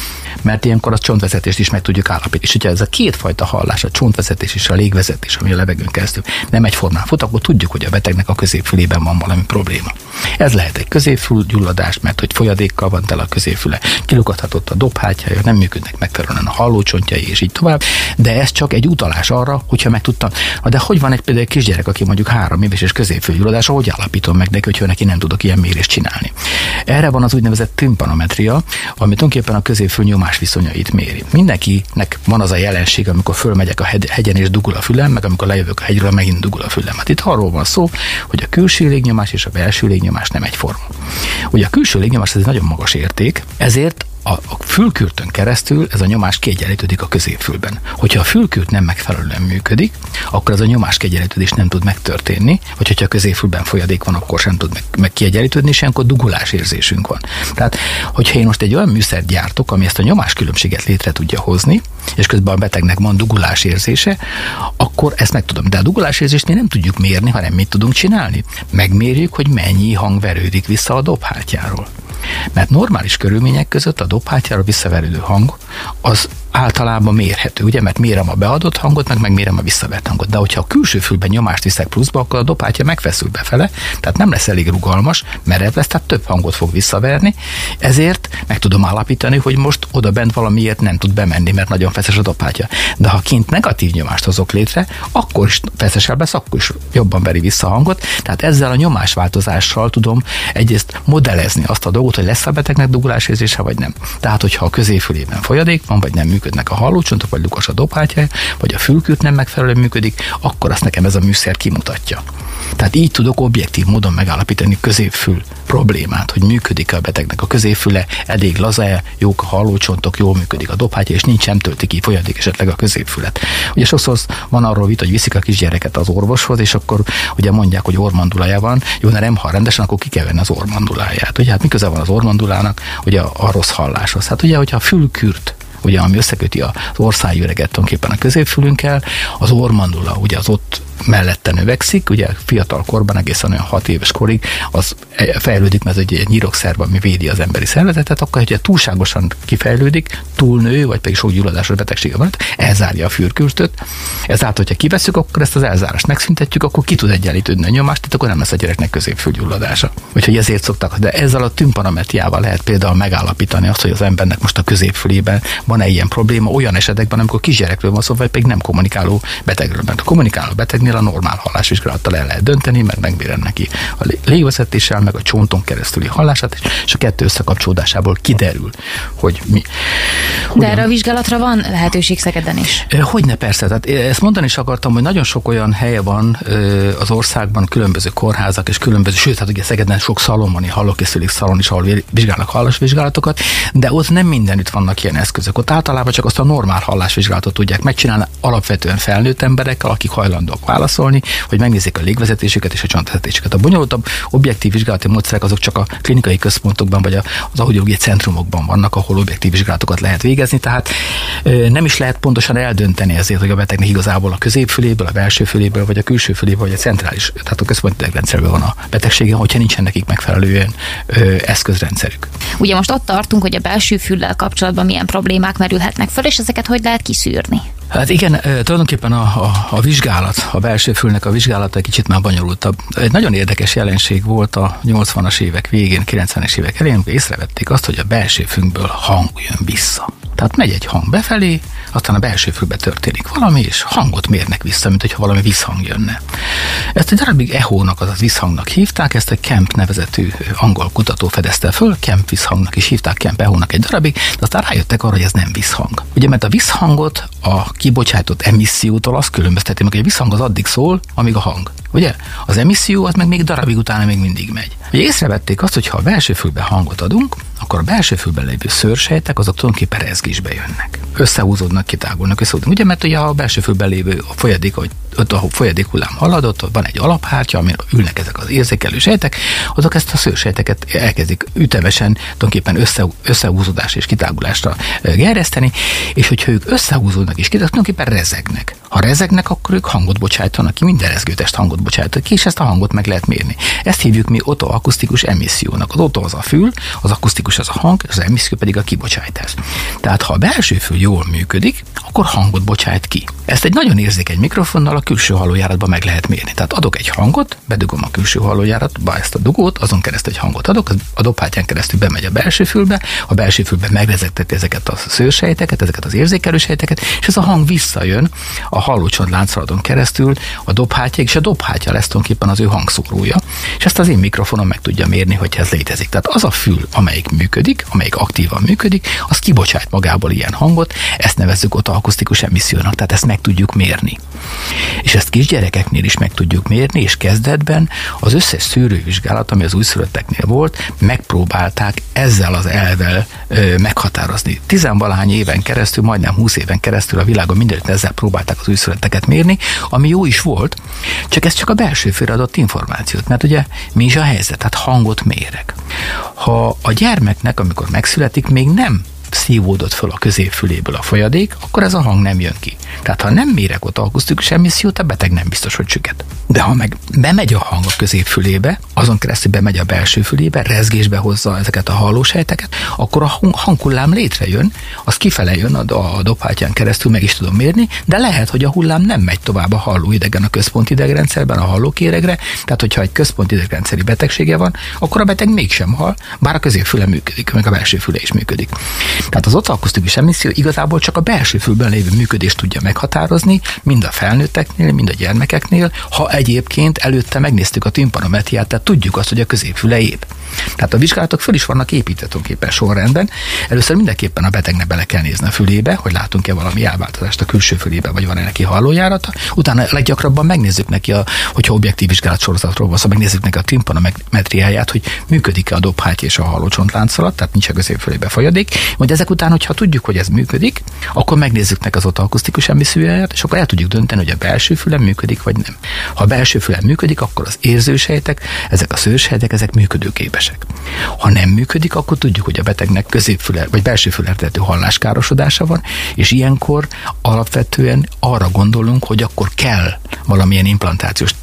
mert ilyenkor a csontvezetést is meg tudjuk állapítani. És hogyha ez a kétfajta hallás, a csontvezetés és a légvezetés, ami a levegőn keresztül nem egyformán fut, akkor tudjuk, hogy a betegnek a középfülében van valami probléma. Ez lehet egy középfül gyulladás, mert hogy folyadékkal van tele a középfüle, kilukadhatott a dobhátjája, nem működnek megfelelően a hallócsontjai, és így tovább. De ez csak egy utalás arra, hogyha megtudtam, de hogy van egy például egy kisgyerek, aki mondjuk három éves és középfülgyulladás, hogy állapítom meg neki, hogy neki nem tudok ilyen mérést csinálni. Erre van az úgynevezett tympanometria, ami tulajdonképpen a középfül nyomás viszonyait méri. Mindenkinek van az a jelenség, amikor fölmegyek a hegyen és dugul a fülem, meg amikor lejövök a hegyről, megint dugul a fülem. Hát itt arról van szó, hogy a külső légnyomás és a belső légnyomás nem egyforma. Ugye a külső légnyomás ez egy nagyon magas érték, ezért a, a fülkürtön keresztül ez a nyomás kiegyenlítődik a középfülben. Hogyha a fülkürt nem megfelelően működik, akkor ez a nyomás kiegyenlítődés nem tud megtörténni, vagy hogyha a középfülben folyadék van, akkor sem tud meg, meg kiegyenlítődni, és ilyenkor dugulás érzésünk van. Tehát, hogyha én most egy olyan műszert gyártok, ami ezt a nyomás különbséget létre tudja hozni, és közben a betegnek van dugulás érzése, akkor ezt meg tudom. De a dugulás érzést mi nem tudjuk mérni, hanem mit tudunk csinálni? Megmérjük, hogy mennyi hang verődik vissza a dobhátjáról. Mert normális körülmények között a dobhátjára visszaverődő hang az általában mérhető, ugye, mert mérem a beadott hangot, meg megmérem a visszavert hangot. De hogyha a külső fülben nyomást viszek pluszba, akkor a dobhátja megfeszül befele, tehát nem lesz elég rugalmas, merev lesz, tehát több hangot fog visszaverni, ezért meg tudom állapítani, hogy most oda bent valamiért nem tud bemenni, mert nagyon feszes a dobhátja. De ha kint negatív nyomást hozok létre, akkor is feszesebb lesz, akkor is jobban veri vissza a hangot. Tehát ezzel a nyomásváltozással tudom egyrészt modellezni azt a dolgot, hogy lesz a betegnek dugulásérzése, vagy nem. Tehát, hogyha a középfülében folyadék van, vagy nem működnek a hallócsontok, vagy lukas a dobhátja, vagy a fülkült nem megfelelően működik, akkor azt nekem ez a műszer kimutatja. Tehát így tudok objektív módon megállapítani középfül problémát, hogy működik a betegnek a középfüle, elég laza jók a hallócsontok, jól működik a dobhátja, és nincs, nem tölti ki folyadék esetleg a középfület. Ugye sokszor van arról vita, hogy viszik a kisgyereket az orvoshoz, és akkor ugye mondják, hogy ormandulája van, jó, nem hall rendesen, akkor ki kell az ormanduláját. Ugye hát mi van az ormandulának ugye a, a rossz halláshoz? Hát ugye, hogyha fülkürt ugye, ami összeköti az országüreget tulajdonképpen a középfülünkkel, az ormandula, ugye az ott mellette növekszik, ugye fiatal korban egészen olyan 6 éves korig az fejlődik, mert ez egy, egy nyirokszerv, ami védi az emberi szervezetet, akkor hogyha túlságosan kifejlődik, túlnő, vagy pedig sok gyulladásos betegsége van, elzárja a fürkürtöt. Ezáltal, hogyha kiveszünk, akkor ezt az elzárást megszüntetjük, akkor ki tud egyenlítődni a nyomást, tehát akkor nem lesz a gyereknek középfülgyulladása. Úgyhogy ezért szoktak, de ezzel a tümpanometriával lehet például megállapítani azt, hogy az embernek most a középfülében van-e ilyen probléma olyan esetekben, amikor kisgyerekről van szó, vagy pedig nem kommunikáló betegről. Mert a kommunikáló beteg ezeknél a normál hallásvizsgálattal el lehet dönteni, mert megmérem neki a légvezetéssel, meg a csonton keresztüli hallását, és a kettő összekapcsolódásából kiderül, hogy mi. Hogyan... De erre a vizsgálatra van lehetőség Szegeden is? Hogyne, persze. Tehát ezt mondani is akartam, hogy nagyon sok olyan helye van az országban, különböző kórházak és különböző, sőt, hát ugye Szegeden sok szalon van, hallókészülék szalon is, ahol vizsgálnak hallásvizsgálatokat, de ott nem mindenütt vannak ilyen eszközök. Ott általában csak azt a normál hallásvizsgálatot tudják megcsinálni, alapvetően felnőtt emberekkel, akik hajlandóak válaszolni, hogy megnézzék a légvezetésüket és a csontvezetésüket. A bonyolultabb objektív vizsgálati módszerek azok csak a klinikai központokban vagy az audiológiai centrumokban vannak, ahol objektív vizsgálatokat lehet végezni, tehát nem is lehet pontosan eldönteni ezért, hogy a betegnek igazából a középfüléből, a belső füléből, vagy a külső füléből, vagy a centrális, tehát a központi rendszerből van a betegsége, hogyha nincsen nekik megfelelően eszközrendszerük. Ugye most ott tartunk, hogy a belső füllel kapcsolatban milyen problémák merülhetnek fel, és ezeket hogy lehet kiszűrni? Hát igen, tulajdonképpen a, a, a vizsgálat, a belső fülnek a vizsgálata egy kicsit már bonyolultabb. Egy nagyon érdekes jelenség volt a 80-as évek végén, 90-es évek elején, észrevették azt, hogy a belső fülből hang jön vissza. Tehát megy egy hang befelé, aztán a belső fülbe történik valami, és hangot mérnek vissza, mint hogyha valami visszhang jönne. Ezt egy darabig EHO-nak, azaz visszhangnak hívták, ezt egy Kemp nevezetű angol kutató fedezte föl, Kemp visszhangnak is hívták, Kemp EHO-nak egy darabig, de aztán rájöttek arra, hogy ez nem visszhang. Ugye, mert a visszhangot a kibocsátott emissziótól azt különbözteti meg, hogy a visszhang az addig szól, amíg a hang. Ugye? Az emisszió az meg még darabig utána még mindig megy. Ugye észrevették azt, hogy ha a belső fülbe hangot adunk, akkor a belső fülben lévő szőrsejtek azok tulajdonképpen rezgésbe jönnek. Összehúzódnak, kitágulnak, összehúzódnak. Ugye, mert ugye a belső fülben lévő a folyadék, hogy ott a folyadék hullám haladott, ott van egy alaphártya, amire ülnek ezek az érzékelő sejtek, azok ezt a szőrsejteket elkezdik ütemesen tulajdonképpen össze, összehúzódás és kitágulásra gerjeszteni, és hogyha ők összehúzódnak és kitágulnak, tulajdonképpen rezegnek. Ha rezegnek, akkor ők hangot bocsájtanak ki, minden rezgőtest hangot bocsájtanak ki, és ezt a hangot meg lehet mérni. Ezt hívjuk mi otoakusztikus emissziónak. Az oto az a fül, az akusztikus az a hang, az emisszió pedig a kibocsátás. Tehát ha a belső fül jól működik, akkor hangot bocsájt ki. Ezt egy nagyon érzékeny mikrofonnal a külső hallójáratban meg lehet mérni. Tehát adok egy hangot, bedugom a külső hallójáratba ezt a dugót, azon keresztül egy hangot adok, a dobhátján keresztül bemegy a belső fülbe, a belső fülbe megrezegteti ezeket a szőrsejteket, ezeket az érzékelő sejteket, és ez a hang visszajön hallócsont láncoladon keresztül a dobhátja, és a dobhátja lesz tulajdonképpen az ő hangszórója, és ezt az én mikrofonom meg tudja mérni, hogy ez létezik. Tehát az a fül, amelyik működik, amelyik aktívan működik, az kibocsát magából ilyen hangot, ezt nevezzük ott akusztikus emissziónak, tehát ezt meg tudjuk mérni. És ezt kisgyerekeknél is meg tudjuk mérni, és kezdetben az összes szűrővizsgálat, ami az újszülötteknél volt, megpróbálták ezzel az elvel ö, meghatározni. Tizenvalahány éven keresztül, majdnem 20 éven keresztül a világon mindenütt ezzel próbálták az újszülötteket mérni, ami jó is volt, csak ez csak a belső félre adott információt, mert ugye mi is a helyzet, tehát hangot mérek. Ha a gyermeknek, amikor megszületik, még nem szívódott föl a középfüléből a folyadék, akkor ez a hang nem jön ki. Tehát ha nem mérek ott akusztikus emissziót, a beteg nem biztos, hogy süket. De ha meg bemegy a hang a középfülébe, azon keresztül bemegy a belső fülébe, rezgésbe hozza ezeket a hallósejteket, akkor a hanghullám létrejön, az kifele jön a, a dobhátján keresztül, meg is tudom mérni, de lehet, hogy a hullám nem megy tovább a hallóidegen a központi idegrendszerben, a hallókéregre, tehát hogyha egy központi idegrendszeri betegsége van, akkor a beteg mégsem hal, bár a középfüle működik, meg a belső füle is működik. Tehát az otoakusztikus emisszió igazából csak a belső fülben lévő működést tudja meghatározni, mind a felnőtteknél, mind a gyermekeknél, ha egyébként előtte megnéztük a timpanometriát, tehát tudjuk azt, hogy a középfüle épp. Tehát a vizsgálatok föl is vannak építve tulajdonképpen sorrendben. Először mindenképpen a betegnek bele kell nézni a fülébe, hogy látunk-e valami elváltozást a külső fülébe, vagy van-e neki hallójárata. Utána leggyakrabban megnézzük neki, a, hogyha objektív vizsgálat sorozatról van szó, szóval megnézzük neki a timpanometriáját, hogy működik-e a dobháty és a hallócsontláncolat, tehát nincs a középfülébe folyadék. Majd ezek után, hogyha tudjuk, hogy ez működik, akkor megnézzük neki az otoakusztikus emisszióját, és akkor el tudjuk dönteni, hogy a belső fülem működik, vagy nem. Ha a belső fülem működik, akkor az érzősejtek, ezek a szőrsejtek, ezek működőképesek. Ha nem működik, akkor tudjuk, hogy a betegnek középfüle vagy belső fülertető halláskárosodása van, és ilyenkor alapvetően arra gondolunk, hogy akkor kell valamilyen implantációs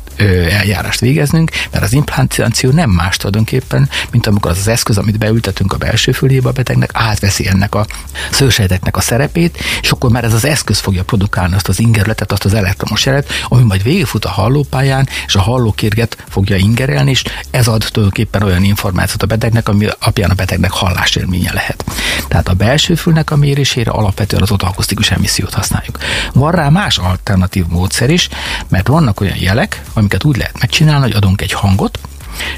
eljárást végeznünk, mert az implantáció nem más tulajdonképpen, mint amikor az az eszköz, amit beültetünk a belső fülébe a betegnek, átveszi ennek a szőrsejteknek a szerepét, és akkor már ez az eszköz fogja produkálni azt az ingerletet, azt az elektromos jelet, ami majd végigfut a hallópályán, és a hallókérget fogja ingerelni, és ez ad tulajdonképpen olyan információt a betegnek, ami alapján a betegnek hallásélménye lehet. Tehát a belső fülnek a mérésére alapvetően az otoakusztikus emissziót használjuk. Van rá más alternatív módszer is, mert vannak olyan jelek, amiket úgy lehet megcsinálni, hogy adunk egy hangot,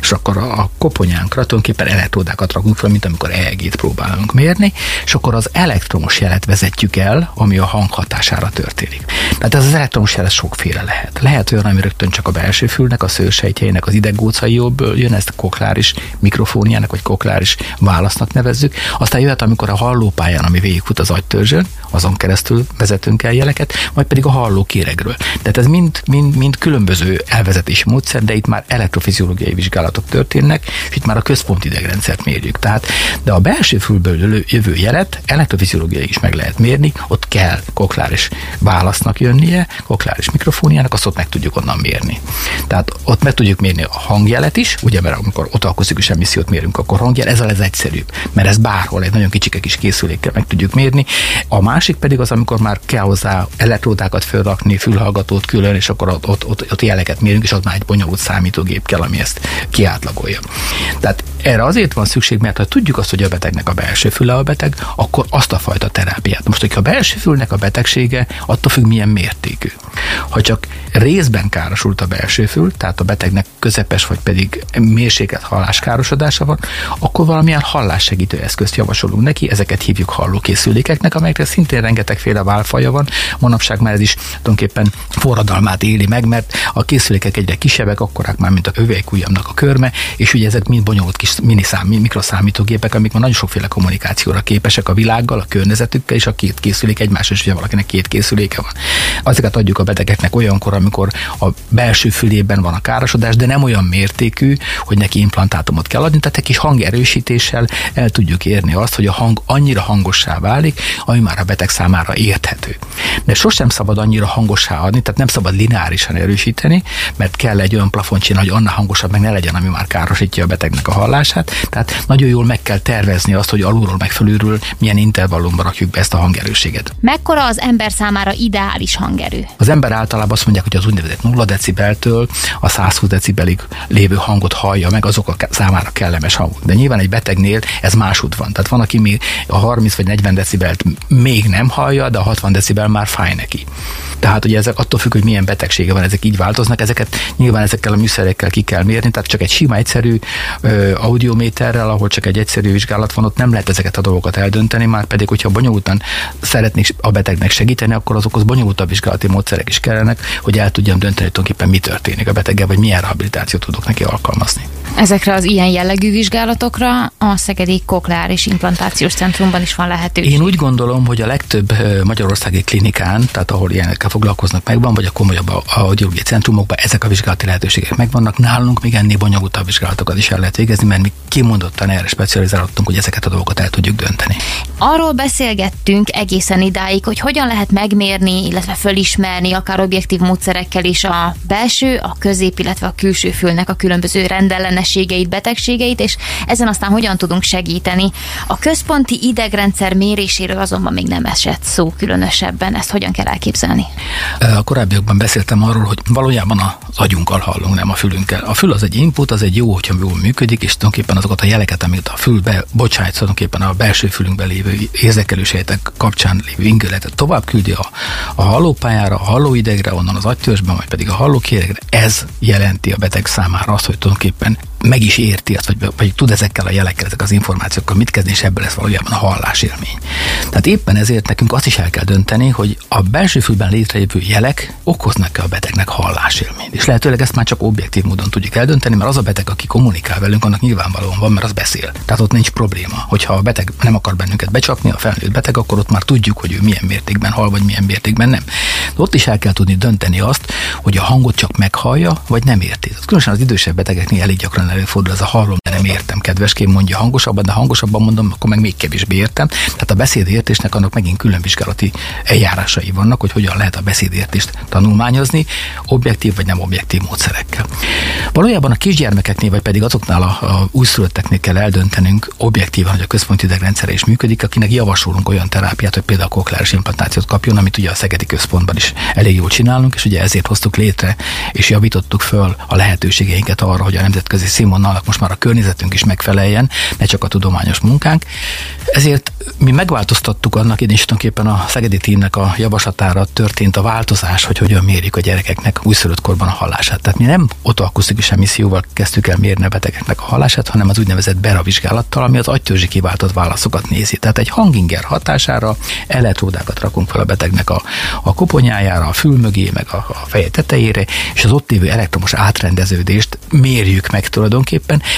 és akkor a koponyánkra tulajdonképpen elektródákat rakunk fel, mint amikor EEG-t próbálunk mérni, és akkor az elektromos jelet vezetjük el, ami a hang hatására történik. Tehát ez az elektromos jelet sokféle lehet. Lehet olyan, ami rögtön csak a belső fülnek, a szőrsejtjeinek, az ideggócaióból jön, ezt a kokláris mikrofóniának, vagy kokláris válasznak nevezzük. Aztán jöhet, amikor a hallópályán, ami végigfut az agytörzsön, azon keresztül vezetünk el jeleket, majd pedig a hallókéregről. Tehát ez mind, mind, mind különböző elvezetési módszer, de itt már elektrofiziológiai vizsgálatok történnek, és itt már a központi idegrendszert mérjük. Tehát, de a belső fülből jövő jelet elektrofiziológiai is meg lehet mérni, ott kell kokláris válasznak jönnie, kokláris mikrofóniának, azt ott meg tudjuk onnan mérni. Tehát ott meg tudjuk mérni a hangjelet is, ugye, mert amikor ott akusztikus emissziót mérünk, akkor hangjel, ez a legegyszerűbb, mert ez bárhol egy nagyon kicsike kis készülékkel meg tudjuk mérni. A másik pedig az, amikor már kell hozzá elektródákat felrakni, fülhallgatót külön, és akkor ott, ott, ott, ott jeleket mérünk, és ott már egy bonyolult számítógép kell, ami ezt kiátlagolja. Tehát Erre azért van szükség, mert ha tudjuk azt, hogy a betegnek a belső füle a beteg, akkor azt a fajta terápiát. Most, hogyha a belső fülnek a betegsége, attól függ milyen mértékű. Ha csak részben károsult a belső fül, tehát a betegnek közepes vagy pedig mérsékelt halláskárosodása van, akkor valamilyen hallássegítő eszközt javasolunk neki, ezeket hívjuk hallókészülékeknek, amelyekre szintén rengetegféle válfaja van. Manapság már ez is tulajdonképpen forradalmát éli meg, mert a készülékek egyre kisebbek, akkorák már, mint a hüvelykujjamnak a körme, és ugye ezek mind bonyolult kis miniszám, mikroszámítógépek, amik már nagyon sokféle kommunikációra képesek a világgal, a környezetükkel, és a két készülék egymás, és ugye valakinek két készüléke van. Azokat adjuk a betegeknek olyankor, amikor a belső fülében van a károsodás, de nem olyan mértékű, hogy neki implantátumot kell adni, tehát egy kis hangerősítéssel el tudjuk érni azt, hogy a hang annyira hangossá válik, ami már a beteg számára érthető. De sosem szabad annyira hangossá adni, tehát nem szabad lineárisan erősíteni, mert kell egy olyan plafont csinálni, hogy annál hangosabb meg ne legyen, ami már károsítja a betegnek a hallását. Tehát nagyon jól meg kell tervezni azt, hogy alulról meg fölülről milyen intervallumban rakjuk be ezt a hangerőséget. Mekkora az ember számára ideális hangerő? Az ember általában azt mondják, hogy az úgynevezett 0 decibeltől a 120 decibelig lévő hangot hallja meg, azok a számára kellemes hangok. De nyilván egy betegnél ez másút van. Tehát van, aki még a 30 vagy 40 decibelt még nem hallja, de a 60 decibel már fáj neki. Tehát ugye ezek attól függ, hogy milyen betegsége van, ezek így változnak, ezeket nyilván ezekkel a műszerekkel ki kell mérni, tehát csak egy sima, egyszerű audiométerrel, ahol csak egy egyszerű vizsgálat van, ott nem lehet ezeket a dolgokat eldönteni, már pedig, hogyha bonyolultan szeretnék a betegnek segíteni, akkor azokhoz bonyolultabb vizsgálati módszerek is kellenek, hogy el tudjam dönteni tulajdonképpen mi történik a beteggel, vagy milyen rehabilitációt tudok neki alkalmazni. Ezekre az ilyen jellegű vizsgálatokra a Szegedi Kokleáris Implantációs Centrumban is van lehetőség. Én úgy gondolom, hogy a legtöbb magyarországi klinikán, tehát ahol ilyenekkel foglalkoznak megvan, vagy a komolyabb audiológiai centrumokban ezek a vizsgálati lehetőségek megvannak. Nálunk még ennél bonyolultabb vizsgálatokat is el lehet végezni, mert mi kimondottan erre specializálódtunk, hogy ezeket a dolgokat el tudjuk dönteni. Arról beszélgettünk egészen idáig, hogy hogyan lehet megmérni, illetve fölismerni akár objektív módszerekkel is a belső, a közép, illetve a külső fülnek a különböző rendellenességeit, betegségeit, és ezen aztán hogyan tudunk segíteni. A központi idegrendszer méréséről azonban még nem esett szó különösebben. Ezt hogyan kell elképzelni? A korábbiakban beszéltem arról, hogy valójában az agyunkkal hallunk, nem a fülünkkel. A fül az egy input, az egy jó, hogyha jól működik, és tulajdonképpen azokat a jeleket, amit a fülbe bocsájt, tulajdonképpen a belső fülünkben lévő érzékelősejtek kapcsán lévő ingeletet tovább küldi a, a hallópályára, a hallóidegre, onnan az agytörzsben, majd pedig a hallókéregre. Ez jelenti a beteg számára azt, hogy tulajdonképpen meg is érti azt, vagy, vagy tud ezekkel a jelekkel, ezek az információkkal mit kezdeni, és ebből lesz valójában a hallásélmény. Tehát éppen ezért nekünk azt is el kell dönteni, hogy a belső fülben létrejövő jelek okoznak-e a betegnek hallásélményt. És lehetőleg ezt már csak objektív módon tudjuk eldönteni, mert az a beteg, aki kommunikál velünk, annak nyilvánvalóan van, mert az beszél. Tehát ott nincs probléma. Hogyha a beteg nem akar bennünket becsapni, a felnőtt beteg, akkor ott már tudjuk, hogy ő milyen mértékben hall, vagy milyen mértékben nem. De ott is el kell tudni dönteni azt, hogy a hangot csak meghallja, vagy nem érti. Különösen az idősebb betegeknél elég gyakran előfordul ez a hallom, de nem értem, kedveském mondja hangosabban, de hangosabban mondom, akkor meg még kevésbé értem. Tehát a beszédértésnek annak megint külön vizsgálati eljárásai vannak, hogy hogyan lehet a beszédértést tanulmányozni, objektív vagy nem objektív módszerekkel. Valójában a kisgyermekeknél, vagy pedig azoknál a, a újszülötteknél kell eldöntenünk objektívan, hogy a központi idegrendszer is működik, akinek javasolunk olyan terápiát, hogy például kokleáris implantációt kapjon, amit ugye a Szegedi Központban is elég jól csinálunk, és ugye ezért hoztuk létre, és javítottuk föl a lehetőségeinket arra, hogy a nemzetközi színvonalnak most már a környezetünk is megfeleljen, ne csak a tudományos munkánk. Ezért mi megváltoztattuk annak idén is tulajdonképpen a Szegedi tímnek a javaslatára történt a változás, hogy hogyan mérjük a gyerekeknek újszülött korban a hallását. Tehát mi nem otoakusztikus emisszióval kezdtük el mérni a betegeknek a hallását, hanem az úgynevezett BERA ami az agytörzsi kiváltott válaszokat nézi. Tehát egy hanginger hatására elektródákat rakunk fel a betegnek a, a koponyájára, a fül mögé, meg a, a feje tetejére, és az ott lévő elektromos átrendeződést mérjük meg tulajdonképpen.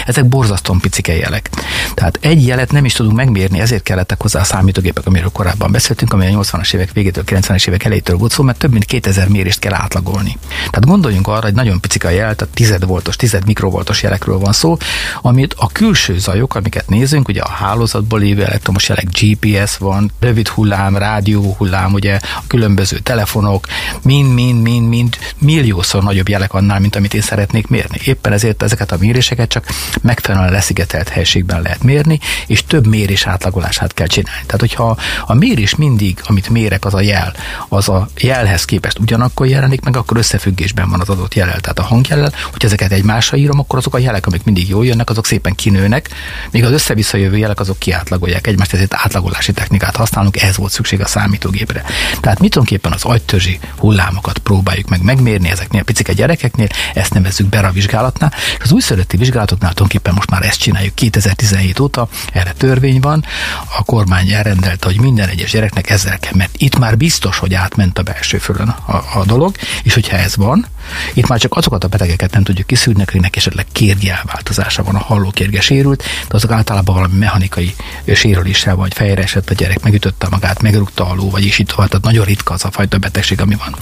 Ezek borzasztóan picike jelek. Tehát egy jelet nem is tudunk megmérni, ezért kellettek hozzá a számítógépek, amiről korábban beszéltünk, ami a 80-as évek végétől, 90-es évek elejétől volt szó, mert több mint 2000 mérést kell átlagolni. Tehát gondoljunk arra, hogy nagyon picike a jel, tehát 10 voltos, 10 mikrovoltos jelekről van szó, amit a külső zajok, amiket nézünk, ugye a hálózatból lévő elektromos jelek, GPS van, rövid hullám, rádió hullám, ugye a különböző telefonok, mind, mind, mind, mind milliószor nagyobb jelek annál, mint amit én szeretnék mérni. Éppen ezért ezeket a méréseket csak megfelelően leszigetelt helységben lehet mérni, és több mérés átlagolását kell csinálni. Tehát, hogyha a mérés mindig, amit mérek, az a jel, az a jelhez képest ugyanakkor jelenik meg, akkor összefüggésben van az adott jelel. Tehát a hangjellel, hogy ezeket egymásra írom, akkor azok a jelek, amik mindig jól jönnek, azok szépen kinőnek, míg az össze jövő jelek azok kiátlagolják egymást, ezért átlagolási technikát használunk, ez volt szükség a számítógépre. Tehát mit tulajdonképpen az agytörzsi hullámokat próbáljuk meg megmérni ezeknél a picike gyerekeknél, ezt nevezzük Bera vizsgálatnál, és az újszülötti vizsgálatoknál tulajdonképpen most már ezt csináljuk. 2017 óta, erre törvény van, a kormány elrendelte, hogy minden egyes gyereknek ezzel kell, mert itt már biztos, hogy átment a belső fölön a, a dolog, és hogyha ez van, itt már csak azokat a betegeket nem tudjuk kiszűrni, akiknek esetleg kérgi elváltozása van, a hallókérge sérült, de azok általában valami mechanikai sérüléssel vagy fejre esett a gyerek, megütötte magát, megrúgta a vagy is így tovább. Tehát nagyon ritka az a fajta betegség, ami van.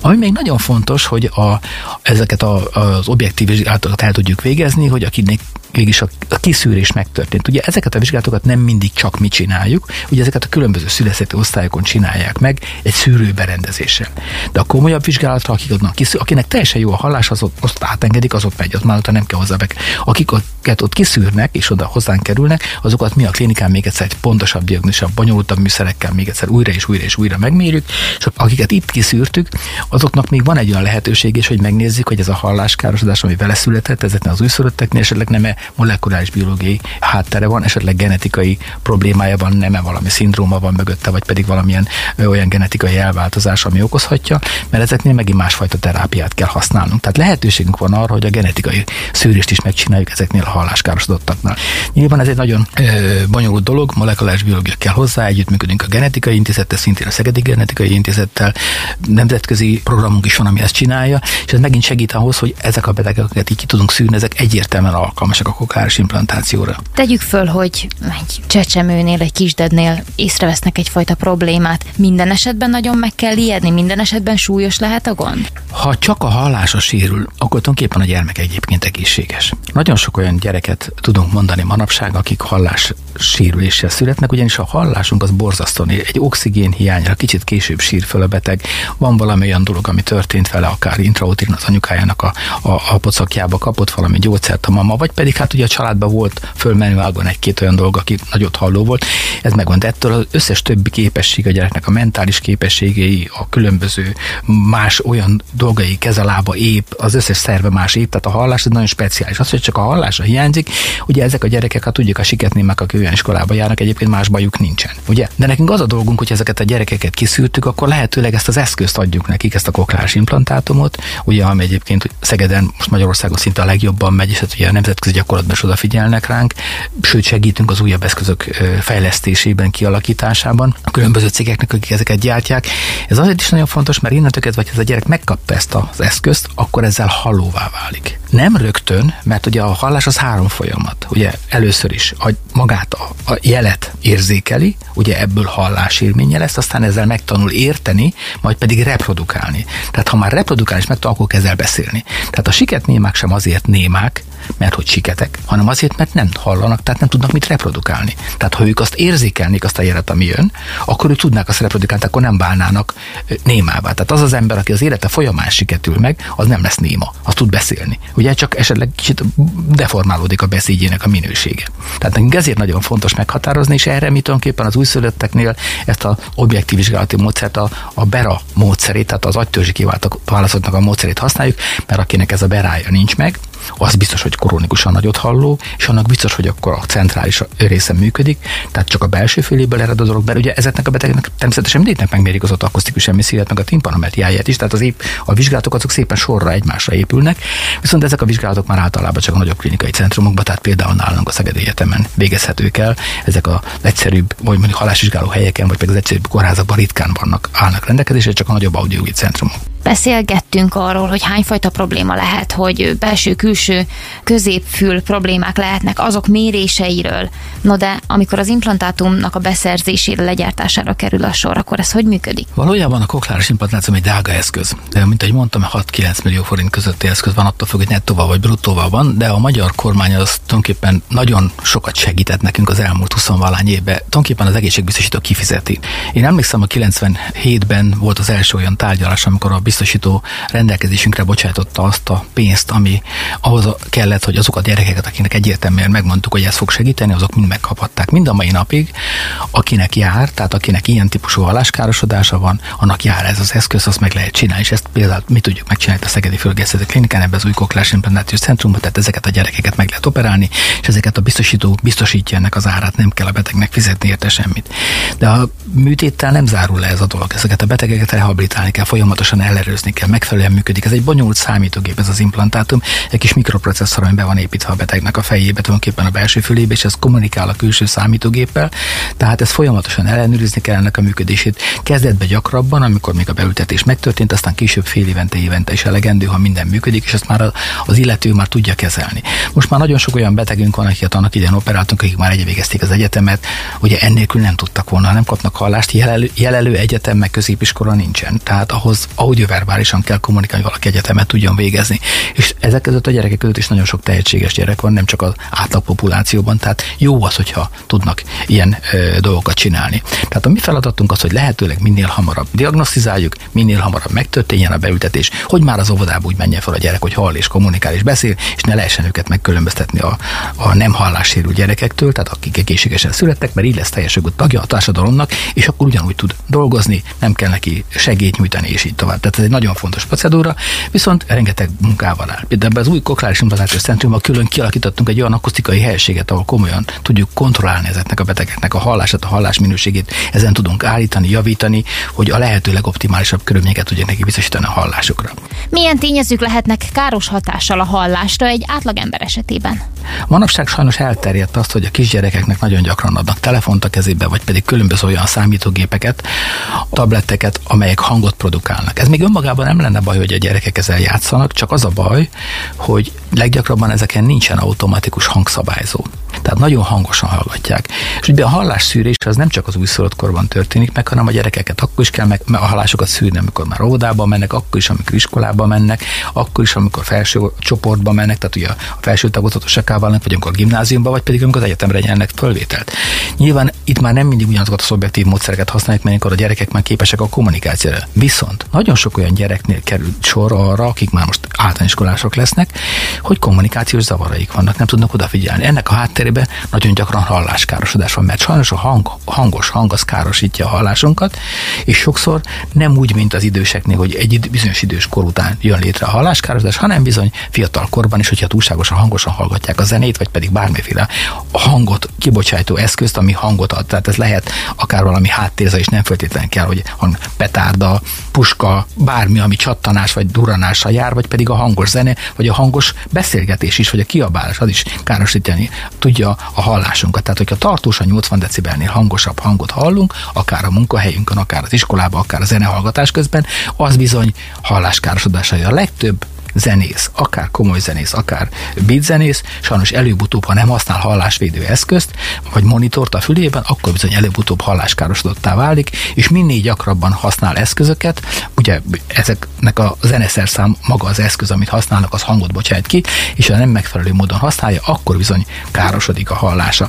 Ami még nagyon fontos, hogy a, ezeket a, az objektív vizsgálatokat el tudjuk végezni, hogy akinek mégis a, kiszűrés megtörtént. Ugye ezeket a vizsgálatokat nem mindig csak mi csináljuk, ugye ezeket a különböző szüleszeti osztályokon csinálják meg egy szűrőberendezéssel. De a komolyabb vizsgálatra, akik adnak kiszűr, akinek teljesen jó a hallás, az ott, azt átengedik, az ott megy, ott már ott nem kell hozzá be. Akiket ott kiszűrnek, és oda hozzánk kerülnek, azokat mi a klinikán még egyszer egy pontosabb diagnózisabb, bonyolultabb műszerekkel még egyszer újra és újra és újra megmérjük, és akiket itt kiszűrtük, azoknak még van egy olyan lehetőség is, hogy megnézzük, hogy ez a halláskárosodás, ami vele született, ezeknél az újszülötteknél esetleg nem molekuláris biológiai háttere van, esetleg genetikai problémája van, nem-e valami szindróma van mögötte, vagy pedig valamilyen olyan genetikai elváltozás, ami okozhatja, mert ezeknél megint másfajta terápiát kell használnunk. Tehát lehetőségünk van arra, hogy a genetikai szűrést is megcsináljuk ezeknél a halláskárosodottaknál. Nyilván ez egy nagyon ö, bonyolult dolog, molekuláris biológia kell hozzá, együttműködünk a genetikai intézettel, szintén a Szegedi Genetikai Intézettel, nemzetközi programunk is van, ami ezt csinálja, és ez megint segít ahhoz, hogy ezek a betegeket így ki tudunk szűrni, ezek egyértelműen alkalmasak kokláris implantációra. Tegyük föl, hogy egy csecsemőnél, egy kisdednél észrevesznek egyfajta problémát. Minden esetben nagyon meg kell ijedni, minden esetben súlyos lehet a gond? Ha csak a hallása sérül, akkor tulajdonképpen a gyermek egyébként egészséges. Nagyon sok olyan gyereket tudunk mondani manapság, akik hallás sérüléssel születnek, ugyanis a hallásunk az borzasztó. Egy oxigén hiányra kicsit később sír föl a beteg. Van valami olyan dolog, ami történt vele, akár intrauterin az anyukájának a, a, a pocakjába kapott valami gyógyszert a mama, vagy pedig hát ugye a családban volt fölmenőágon egy-két olyan dolog, aki nagyot halló volt. Ez megvan, de ettől az összes többi képesség a gyereknek, a mentális képességei, a különböző más olyan dolgai, kezelába épp, az összes szerve más épp, tehát a hallás ez nagyon speciális. Az, hogy csak a hallása hiányzik, ugye ezek a gyerekek, hát tudjuk a siketnémek, akik olyan iskolába járnak, egyébként más bajuk nincsen. Ugye? De nekünk az a dolgunk, hogy ezeket a gyerekeket kiszűrtük, akkor lehetőleg ezt az eszközt adjuk nekik, ezt a kokláris implantátumot, ugye, ami egyébként Szegeden most Magyarországon szinte a legjobban megy, és hát ugye a nemzetközi gyakorlatban is odafigyelnek ránk, sőt segítünk az újabb eszközök fejlesztésében, kialakításában, a különböző cégeknek, akik ezeket gyártják. Ez azért is nagyon fontos, mert innentől kezdve, hogy ez a gyerek megkapta ezt az eszközt, akkor ezzel hallóvá válik. Nem rögtön, mert ugye a hallás az három folyamat. Ugye először is a, magát a, a jelet érzékeli, ugye ebből hallásélménye lesz, aztán ezzel megtanul érteni, majd pedig reprodukálni. Tehát ha már reprodukálni is megtanul, akkor kezd el beszélni. Tehát a siketnémák sem azért némák, mert hogy siketek, hanem azért, mert nem hallanak, tehát nem tudnak mit reprodukálni. Tehát ha ők azt érzékelnék, azt a jelet, ami jön, akkor ők tudnák azt reprodukálni, akkor nem válnának némává. Tehát az az ember, aki az élete folyamán siketül meg, az nem lesz néma, az tud beszélni. Ugye csak esetleg kicsit deformálódik a beszédjének a minősége. Tehát nekünk ezért nagyon fontos meghatározni, és erre mi tulajdonképpen az újszülötteknél ezt a objektív vizsgálati módszert, a, a BERA módszerét, tehát az agytörzsi kiválasztottnak a módszerét használjuk, mert akinek ez a berája nincs meg, az biztos, hogy kronikusan nagyot halló, és annak biztos, hogy akkor a centrális része működik, tehát csak a belső füléből ered a dolog, mert ugye ezeknek a betegeknek természetesen mindegynek megmérik az ott akusztikus emisszióját, meg a timpanometriáját is, tehát az épp a vizsgálatok azok szépen sorra egymásra épülnek, viszont ezek a vizsgálatok már általában csak a nagyobb klinikai centrumokban, tehát például nálunk a Szegedi Egyetemen végezhetők el. Ezek a egyszerűbb, vagy mondjuk halásvizsgáló helyeken, vagy pedig az egyszerűbb kórházakban ritkán vannak, állnak rendelkezésre, csak a nagyobb audiói centrumok. Beszélgettünk arról, hogy hányfajta probléma lehet, hogy belső-külső középfül problémák lehetnek, azok méréseiről. No de amikor az implantátumnak a beszerzésére, legyártására kerül a sor, akkor ez hogy működik? Valójában a kokláris implantátum egy drága eszköz. De, mint ahogy mondtam, 6-9 millió forint közötti eszköz van, attól függ, hogy nettóval vagy bruttóval van, de a magyar kormány az tulajdonképpen nagyon sokat segített nekünk az elmúlt 20 valány évben. Tulajdonképpen az egészségbiztosító kifizeti. Én emlékszem, a 97-ben volt az első olyan tárgyalás, amikor a biztosító rendelkezésünkre bocsájtotta azt a pénzt, ami ahhoz kellett, hogy azokat a gyerekeket, akinek egyértelműen megmondtuk, hogy ez fog segíteni, azok mind megkaphatták. Mind a mai napig, akinek jár, tehát akinek ilyen típusú halláskárosodása van, annak jár ez az eszköz, azt meg lehet csinálni, és ezt például mi tudjuk megcsinálni a Szegedi Fölgészeti Klinikán, ebben az új koklás implantációs centrumban, tehát ezeket a gyerekeket meg lehet operálni, és ezeket a biztosító biztosítja ennek az árát, nem kell a betegnek fizetni érte semmit. De a műtéttel nem zárul le ez a dolog. Ezeket a betegeket rehabilitálni kell, folyamatosan ellenőrizni kell, megfelelően működik. Ez egy bonyolult számítógép, ez az implantátum, egy kis mikroprocesszor, ami be van építve a betegnek a fejébe, tulajdonképpen a belső fülébe, és ez kommunikál a külső számítógéppel. Tehát ez folyamatosan ellenőrizni kell ennek a működését. Kezdetben gyakrabban, amikor még a beültetés megtörtént, aztán később fél évente, évente is elegendő, ha minden működik, és ezt már az illető már tudja kezelni. Most már nagyon sok olyan betegünk van, akiket annak idején operáltunk, akik már egyvégezték az egyetemet, ugye ennélkül nem tudtak volna, nem kapnak hallást, jelelő, jelelő egyetem meg középiskola nincsen. Tehát ahhoz audioverbálisan kell kommunikálni, hogy valaki egyetemet tudjon végezni. És ezek között a gyerekek között is nagyon sok tehetséges gyerek van, nem csak az átlag populációban, tehát jó az, hogyha tudnak ilyen ö, dolgokat csinálni. Tehát a mi feladatunk az, hogy lehetőleg minél hamarabb diagnosztizáljuk, minél hamarabb megtörténjen a beültetés, hogy már az óvodába úgy menjen fel a gyerek, hogy hall és kommunikál és beszél, és ne lehessen őket megkülönböztetni a, a nem hallássérült gyerekektől, tehát akik egészségesen születtek, mert így lesz teljes tagja a társadalomnak, és akkor ugyanúgy tud dolgozni, nem kell neki segélyt nyújtani, és így tovább. Tehát ez egy nagyon fontos procedúra, viszont rengeteg munkával áll. Például az új kokláris implantációs centrumban külön kialakítottunk egy olyan akusztikai helységet, ahol komolyan tudjuk kontrollálni ezeknek a betegeknek a hallását, a hallás minőségét, ezen tudunk állítani, javítani, hogy a lehető legoptimálisabb körülményeket tudják neki biztosítani a hallásukra. Milyen tényezők lehetnek káros hatással a hallásra egy átlagember esetében? Manapság sajnos elterjedt azt, hogy a kisgyerekeknek nagyon gyakran adnak telefont a kezébe, vagy pedig különböző olyan számítógépeket, tabletteket, amelyek hangot produkálnak. Ez még önmagában nem lenne baj, hogy a gyerekek ezzel játszanak, csak az a baj, hogy leggyakrabban ezeken nincsen automatikus hangszabályzó. Tehát nagyon hangosan hallgatják. És ugye a hallásszűrés az nem csak az újszülött korban történik meg, hanem a gyerekeket akkor is kell meg, a hallásokat szűrni, amikor már óvodába mennek, akkor is, amikor iskolába mennek, akkor is, amikor felső csoportba mennek, tehát ugye a felső tagozatosakával vagy amikor a gimnáziumba, vagy pedig amikor az egyetemre nyernek fölvételt. Nyilván itt már nem mindig ugyanazokat a szubjektív módszereket használják, mert amikor a gyerekek már képesek a kommunikációra. Viszont nagyon sok olyan gyereknél került sor arra, akik már most általánoskolások lesznek, hogy kommunikációs zavaraik vannak, nem tudnak odafigyelni. Ennek a hátterében nagyon gyakran halláskárosodás van, mert sajnos a hang, hangos hang az károsítja a hallásunkat, és sokszor nem úgy, mint az időseknél, hogy egy bizonyos idős kor után jön létre a halláskárosodás, hanem bizony fiatal korban is, hogyha túlságosan hangosan hallgatják a zenét, vagy pedig bármiféle hangot kibocsátó eszközt, ami hangot ad. Tehát ez lehet akár valami háttérze, és nem feltétlenül kell, hogy petárda, puska, bármi, ami csattanás vagy duranással jár, vagy pedig a hangos zene, vagy a hangos beszélgetés is, vagy a kiabálás, az is károsítani tudja a hallásunkat. Tehát, hogyha tartósan 80 decibelnél hangosabb hangot hallunk, akár a munkahelyünkön, akár az iskolában, akár a zenehallgatás közben, az bizony halláskárosodásai. A legtöbb zenész, akár komoly zenész, akár beatzenész, sajnos előbb-utóbb, ha nem használ hallásvédő eszközt, vagy monitort a fülében, akkor bizony előbb-utóbb halláskárosodottá válik, és minél gyakrabban használ eszközöket, ugye ezeknek a zeneszerszám maga az eszköz, amit használnak, az hangot bocsát ki, és ha nem megfelelő módon használja, akkor bizony károsodik a hallása.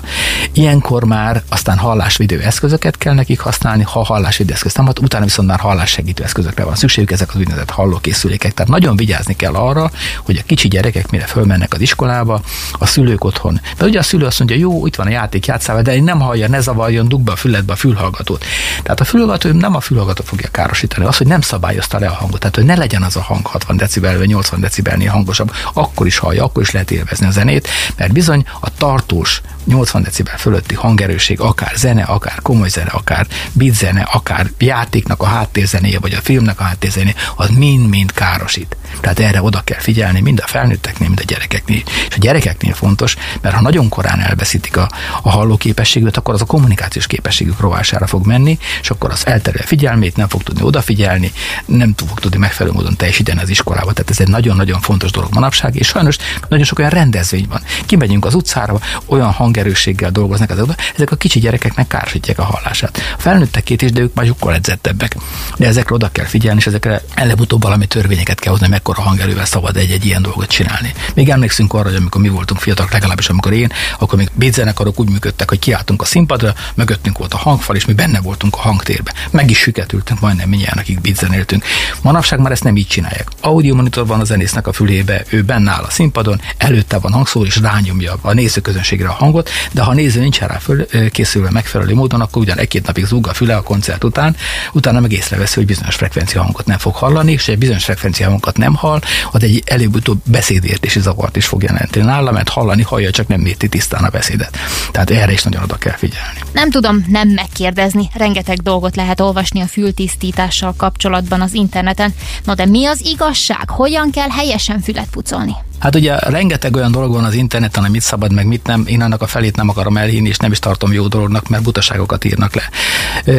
Ilyenkor már aztán hallásvédő eszközöket kell nekik használni, ha hallásvédő eszközt nem, utána viszont már hallássegítő eszközökre van szükségük, ezek az úgynevezett hallókészülékek. Tehát nagyon vigyázni kell kell arra, hogy a kicsi gyerekek mire fölmennek az iskolába, a szülők otthon. Mert ugye a szülő azt mondja, jó, itt van a játék, játszál, de nem hallja, ne zavarjon, dug be a füledbe a fülhallgatót. Tehát a fülhallgató nem a fülhallgató fogja károsítani, az, hogy nem szabályozta le a hangot. Tehát, hogy ne legyen az a hang 60 decibel vagy 80 decibelnél hangosabb, akkor is hallja, akkor is lehet élvezni a zenét, mert bizony a tartós 80 decibel fölötti hangerőség, akár zene, akár komoly zene, akár beat akár játéknak a háttérzenéje, vagy a filmnek a háttérzenéje, az mind-mind károsít. Tehát erre oda kell figyelni, mind a felnőtteknél, mind a gyerekeknél. És a gyerekeknél fontos, mert ha nagyon korán elveszítik a, a hallóképességüket, akkor az a kommunikációs képességük rovására fog menni, és akkor az elterül a figyelmét, nem fog tudni odafigyelni, nem fog tudni megfelelő módon teljesíteni az iskolába. Tehát ez egy nagyon-nagyon fontos dolog manapság, és sajnos nagyon sok olyan rendezvény van. Kimegyünk az utcára, olyan hangerősséggel dolgoznak ezek, ezek a kicsi gyerekeknek károsítják a hallását. A felnőttek két is, de ők már sokkal edzettebbek. De ezekre oda kell figyelni, és ezekre előbb-utóbb valami törvényeket kell hozni, mekkora hangerő hangfelvételővel szabad egy-egy ilyen dolgot csinálni. Még emlékszünk arra, hogy amikor mi voltunk fiatalok, legalábbis amikor én, akkor még beatzenekarok úgy működtek, hogy kiálltunk a színpadra, mögöttünk volt a hangfal, és mi benne voltunk a hangtérbe. Meg is süketültünk majdnem mindjárt, akik beatzenéltünk. Manapság már ezt nem így csinálják. Audio monitor van a zenésznek a fülébe, ő benne áll a színpadon, előtte van hangszóró, és rányomja a nézőközönségre a hangot, de ha a néző nincs rá föl, készülve megfelelő módon, akkor ugyan egy-két napig zúg a füle a koncert után, utána meg észreveszi, hogy bizonyos frekvencia hangot nem fog hallani, és egy bizonyos frekvencia hangot nem hall, az egy előbb-utóbb beszédértési zavart is fog jelenteni nála, mert hallani hallja, csak nem érti tisztán a beszédet. Tehát erre is nagyon oda kell figyelni. Nem tudom nem megkérdezni, rengeteg dolgot lehet olvasni a fültisztítással kapcsolatban az interneten. No de mi az igazság? Hogyan kell helyesen fület pucolni? Hát ugye rengeteg olyan dolog van az interneten, amit szabad, meg mit nem. Én annak a felét nem akarom elhinni, és nem is tartom jó dolognak, mert butaságokat írnak le.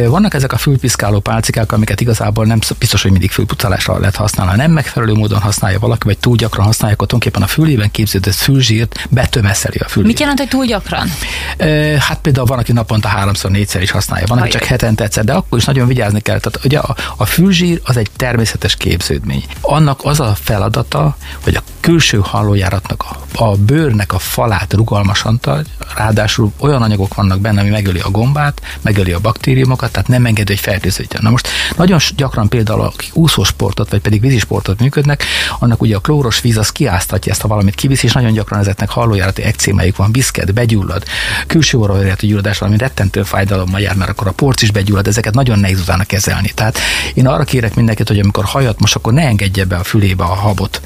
Vannak ezek a fülpiszkáló pálcikák, amiket igazából nem biztos, hogy mindig fülpucolásra lehet használni. Ha nem megfelelő módon használja valaki, vagy túl gyakran használja, akkor tulajdonképpen a fülében képződött fülzsírt betömeszeli a fülét. Mit jelent, hogy túl gyakran? Hát például van, aki naponta háromszor, négyszer is használja, van, aki csak hetente egyszer, de akkor is nagyon vigyázni kell. Tehát ugye a, a fülzsír az egy természetes képződmény. Annak az a feladata, hogy a külső hallójáratnak a, a bőrnek a falát rugalmasan tart, ráadásul olyan anyagok vannak benne, ami megöli a gombát, megöli a baktériumokat, tehát nem engedi, hogy fertőződjön. Na most nagyon gyakran például akik úszósportot, vagy pedig vízisportot működnek, annak ugye a klóros víz az kiáztatja ezt, ha valamit kivisz, és nagyon gyakran ezeknek hallójárati ekcémájuk van, biszket, begyullad, külső orrajárati gyulladás, valami rettentő fájdalommal jár, mert akkor a porc is begyullad, ezeket nagyon nehéz utána kezelni. Tehát én arra kérek mindenkit, hogy amikor hajat most, akkor ne engedje be a fülébe a habot,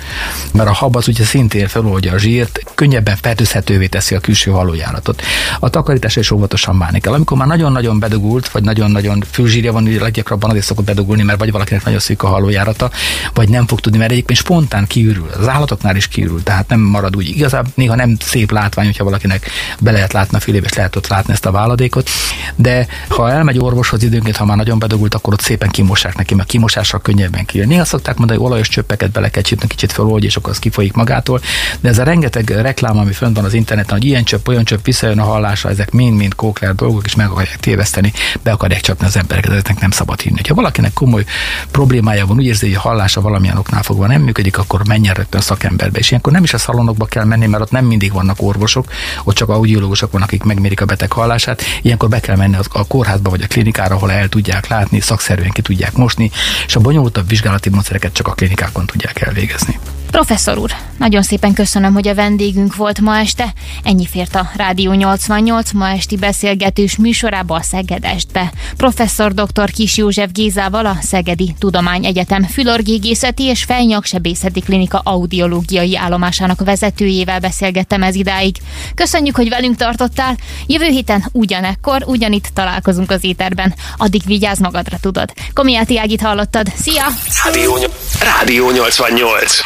mert a hab az ugye szintén feloldja a zsírt, könnyebben fertőzhetővé teszi a külső halójáratot. A takarítás is óvatosan bánni kell. Amikor már nagyon-nagyon bedugult, vagy nagyon-nagyon fülzsírja van, ugye leggyakrabban azért szokott bedugulni, mert vagy valakinek nagyon szűk a halójárata, vagy nem fog tudni, mert egyébként spontán kiürül. Az állatoknál is kiürül, tehát nem marad úgy. Igazából néha nem szép látvány, hogyha valakinek be lehet látni a fülébe, és lehet ott látni ezt a váladékot. De ha elmegy orvoshoz időnként, ha már nagyon bedugult, akkor ott szépen kimossák neki, mert kimosással könnyebben kijön. Néha szokták mondani, hogy olajos csöppeket bele kell kicsit feloldja, és akkor az kifolyik magától. De ez a rengeteg reklám, ami fönt van az interneten, hogy ilyen csöpp, olyan csöpp, visszajön a hallása, ezek mind-mind kókler dolgok, és meg akarják téveszteni, be akarják csapni az embereket, ezeknek nem szabad hinni. Ha valakinek komoly problémája van, úgy érzi, hogy a hallása valamilyen oknál fogva nem működik, akkor menjen rögtön szakemberbe. És ilyenkor nem is a szalonokba kell menni, mert ott nem mindig vannak orvosok, ott csak audiológusok vannak, akik megmérik a beteg hallását. Ilyenkor be kell menni a kórházba vagy a klinikára, ahol el tudják látni, szakszerűen ki tudják mosni, és a bonyolultabb vizsgálati módszereket csak a klinikákon tudják elvégezni. Professzor úr, nagyon szépen köszönöm, hogy a vendégünk volt ma este. Ennyi fért a Rádió 88 ma esti beszélgetős műsorába a Szegedestbe. Professzor dr. Kis József Gézával a Szegedi Tudományegyetem Fülorgégészeti és Fejnyaksebészeti Klinika audiológiai állomásának vezetőjével beszélgettem ez idáig. Köszönjük, hogy velünk tartottál. Jövő héten ugyanekkor, ugyanitt találkozunk az éterben. Addig vigyázz magadra, tudod. Komiáti Ágit hallottad. Szia! Rádió, Rádió 88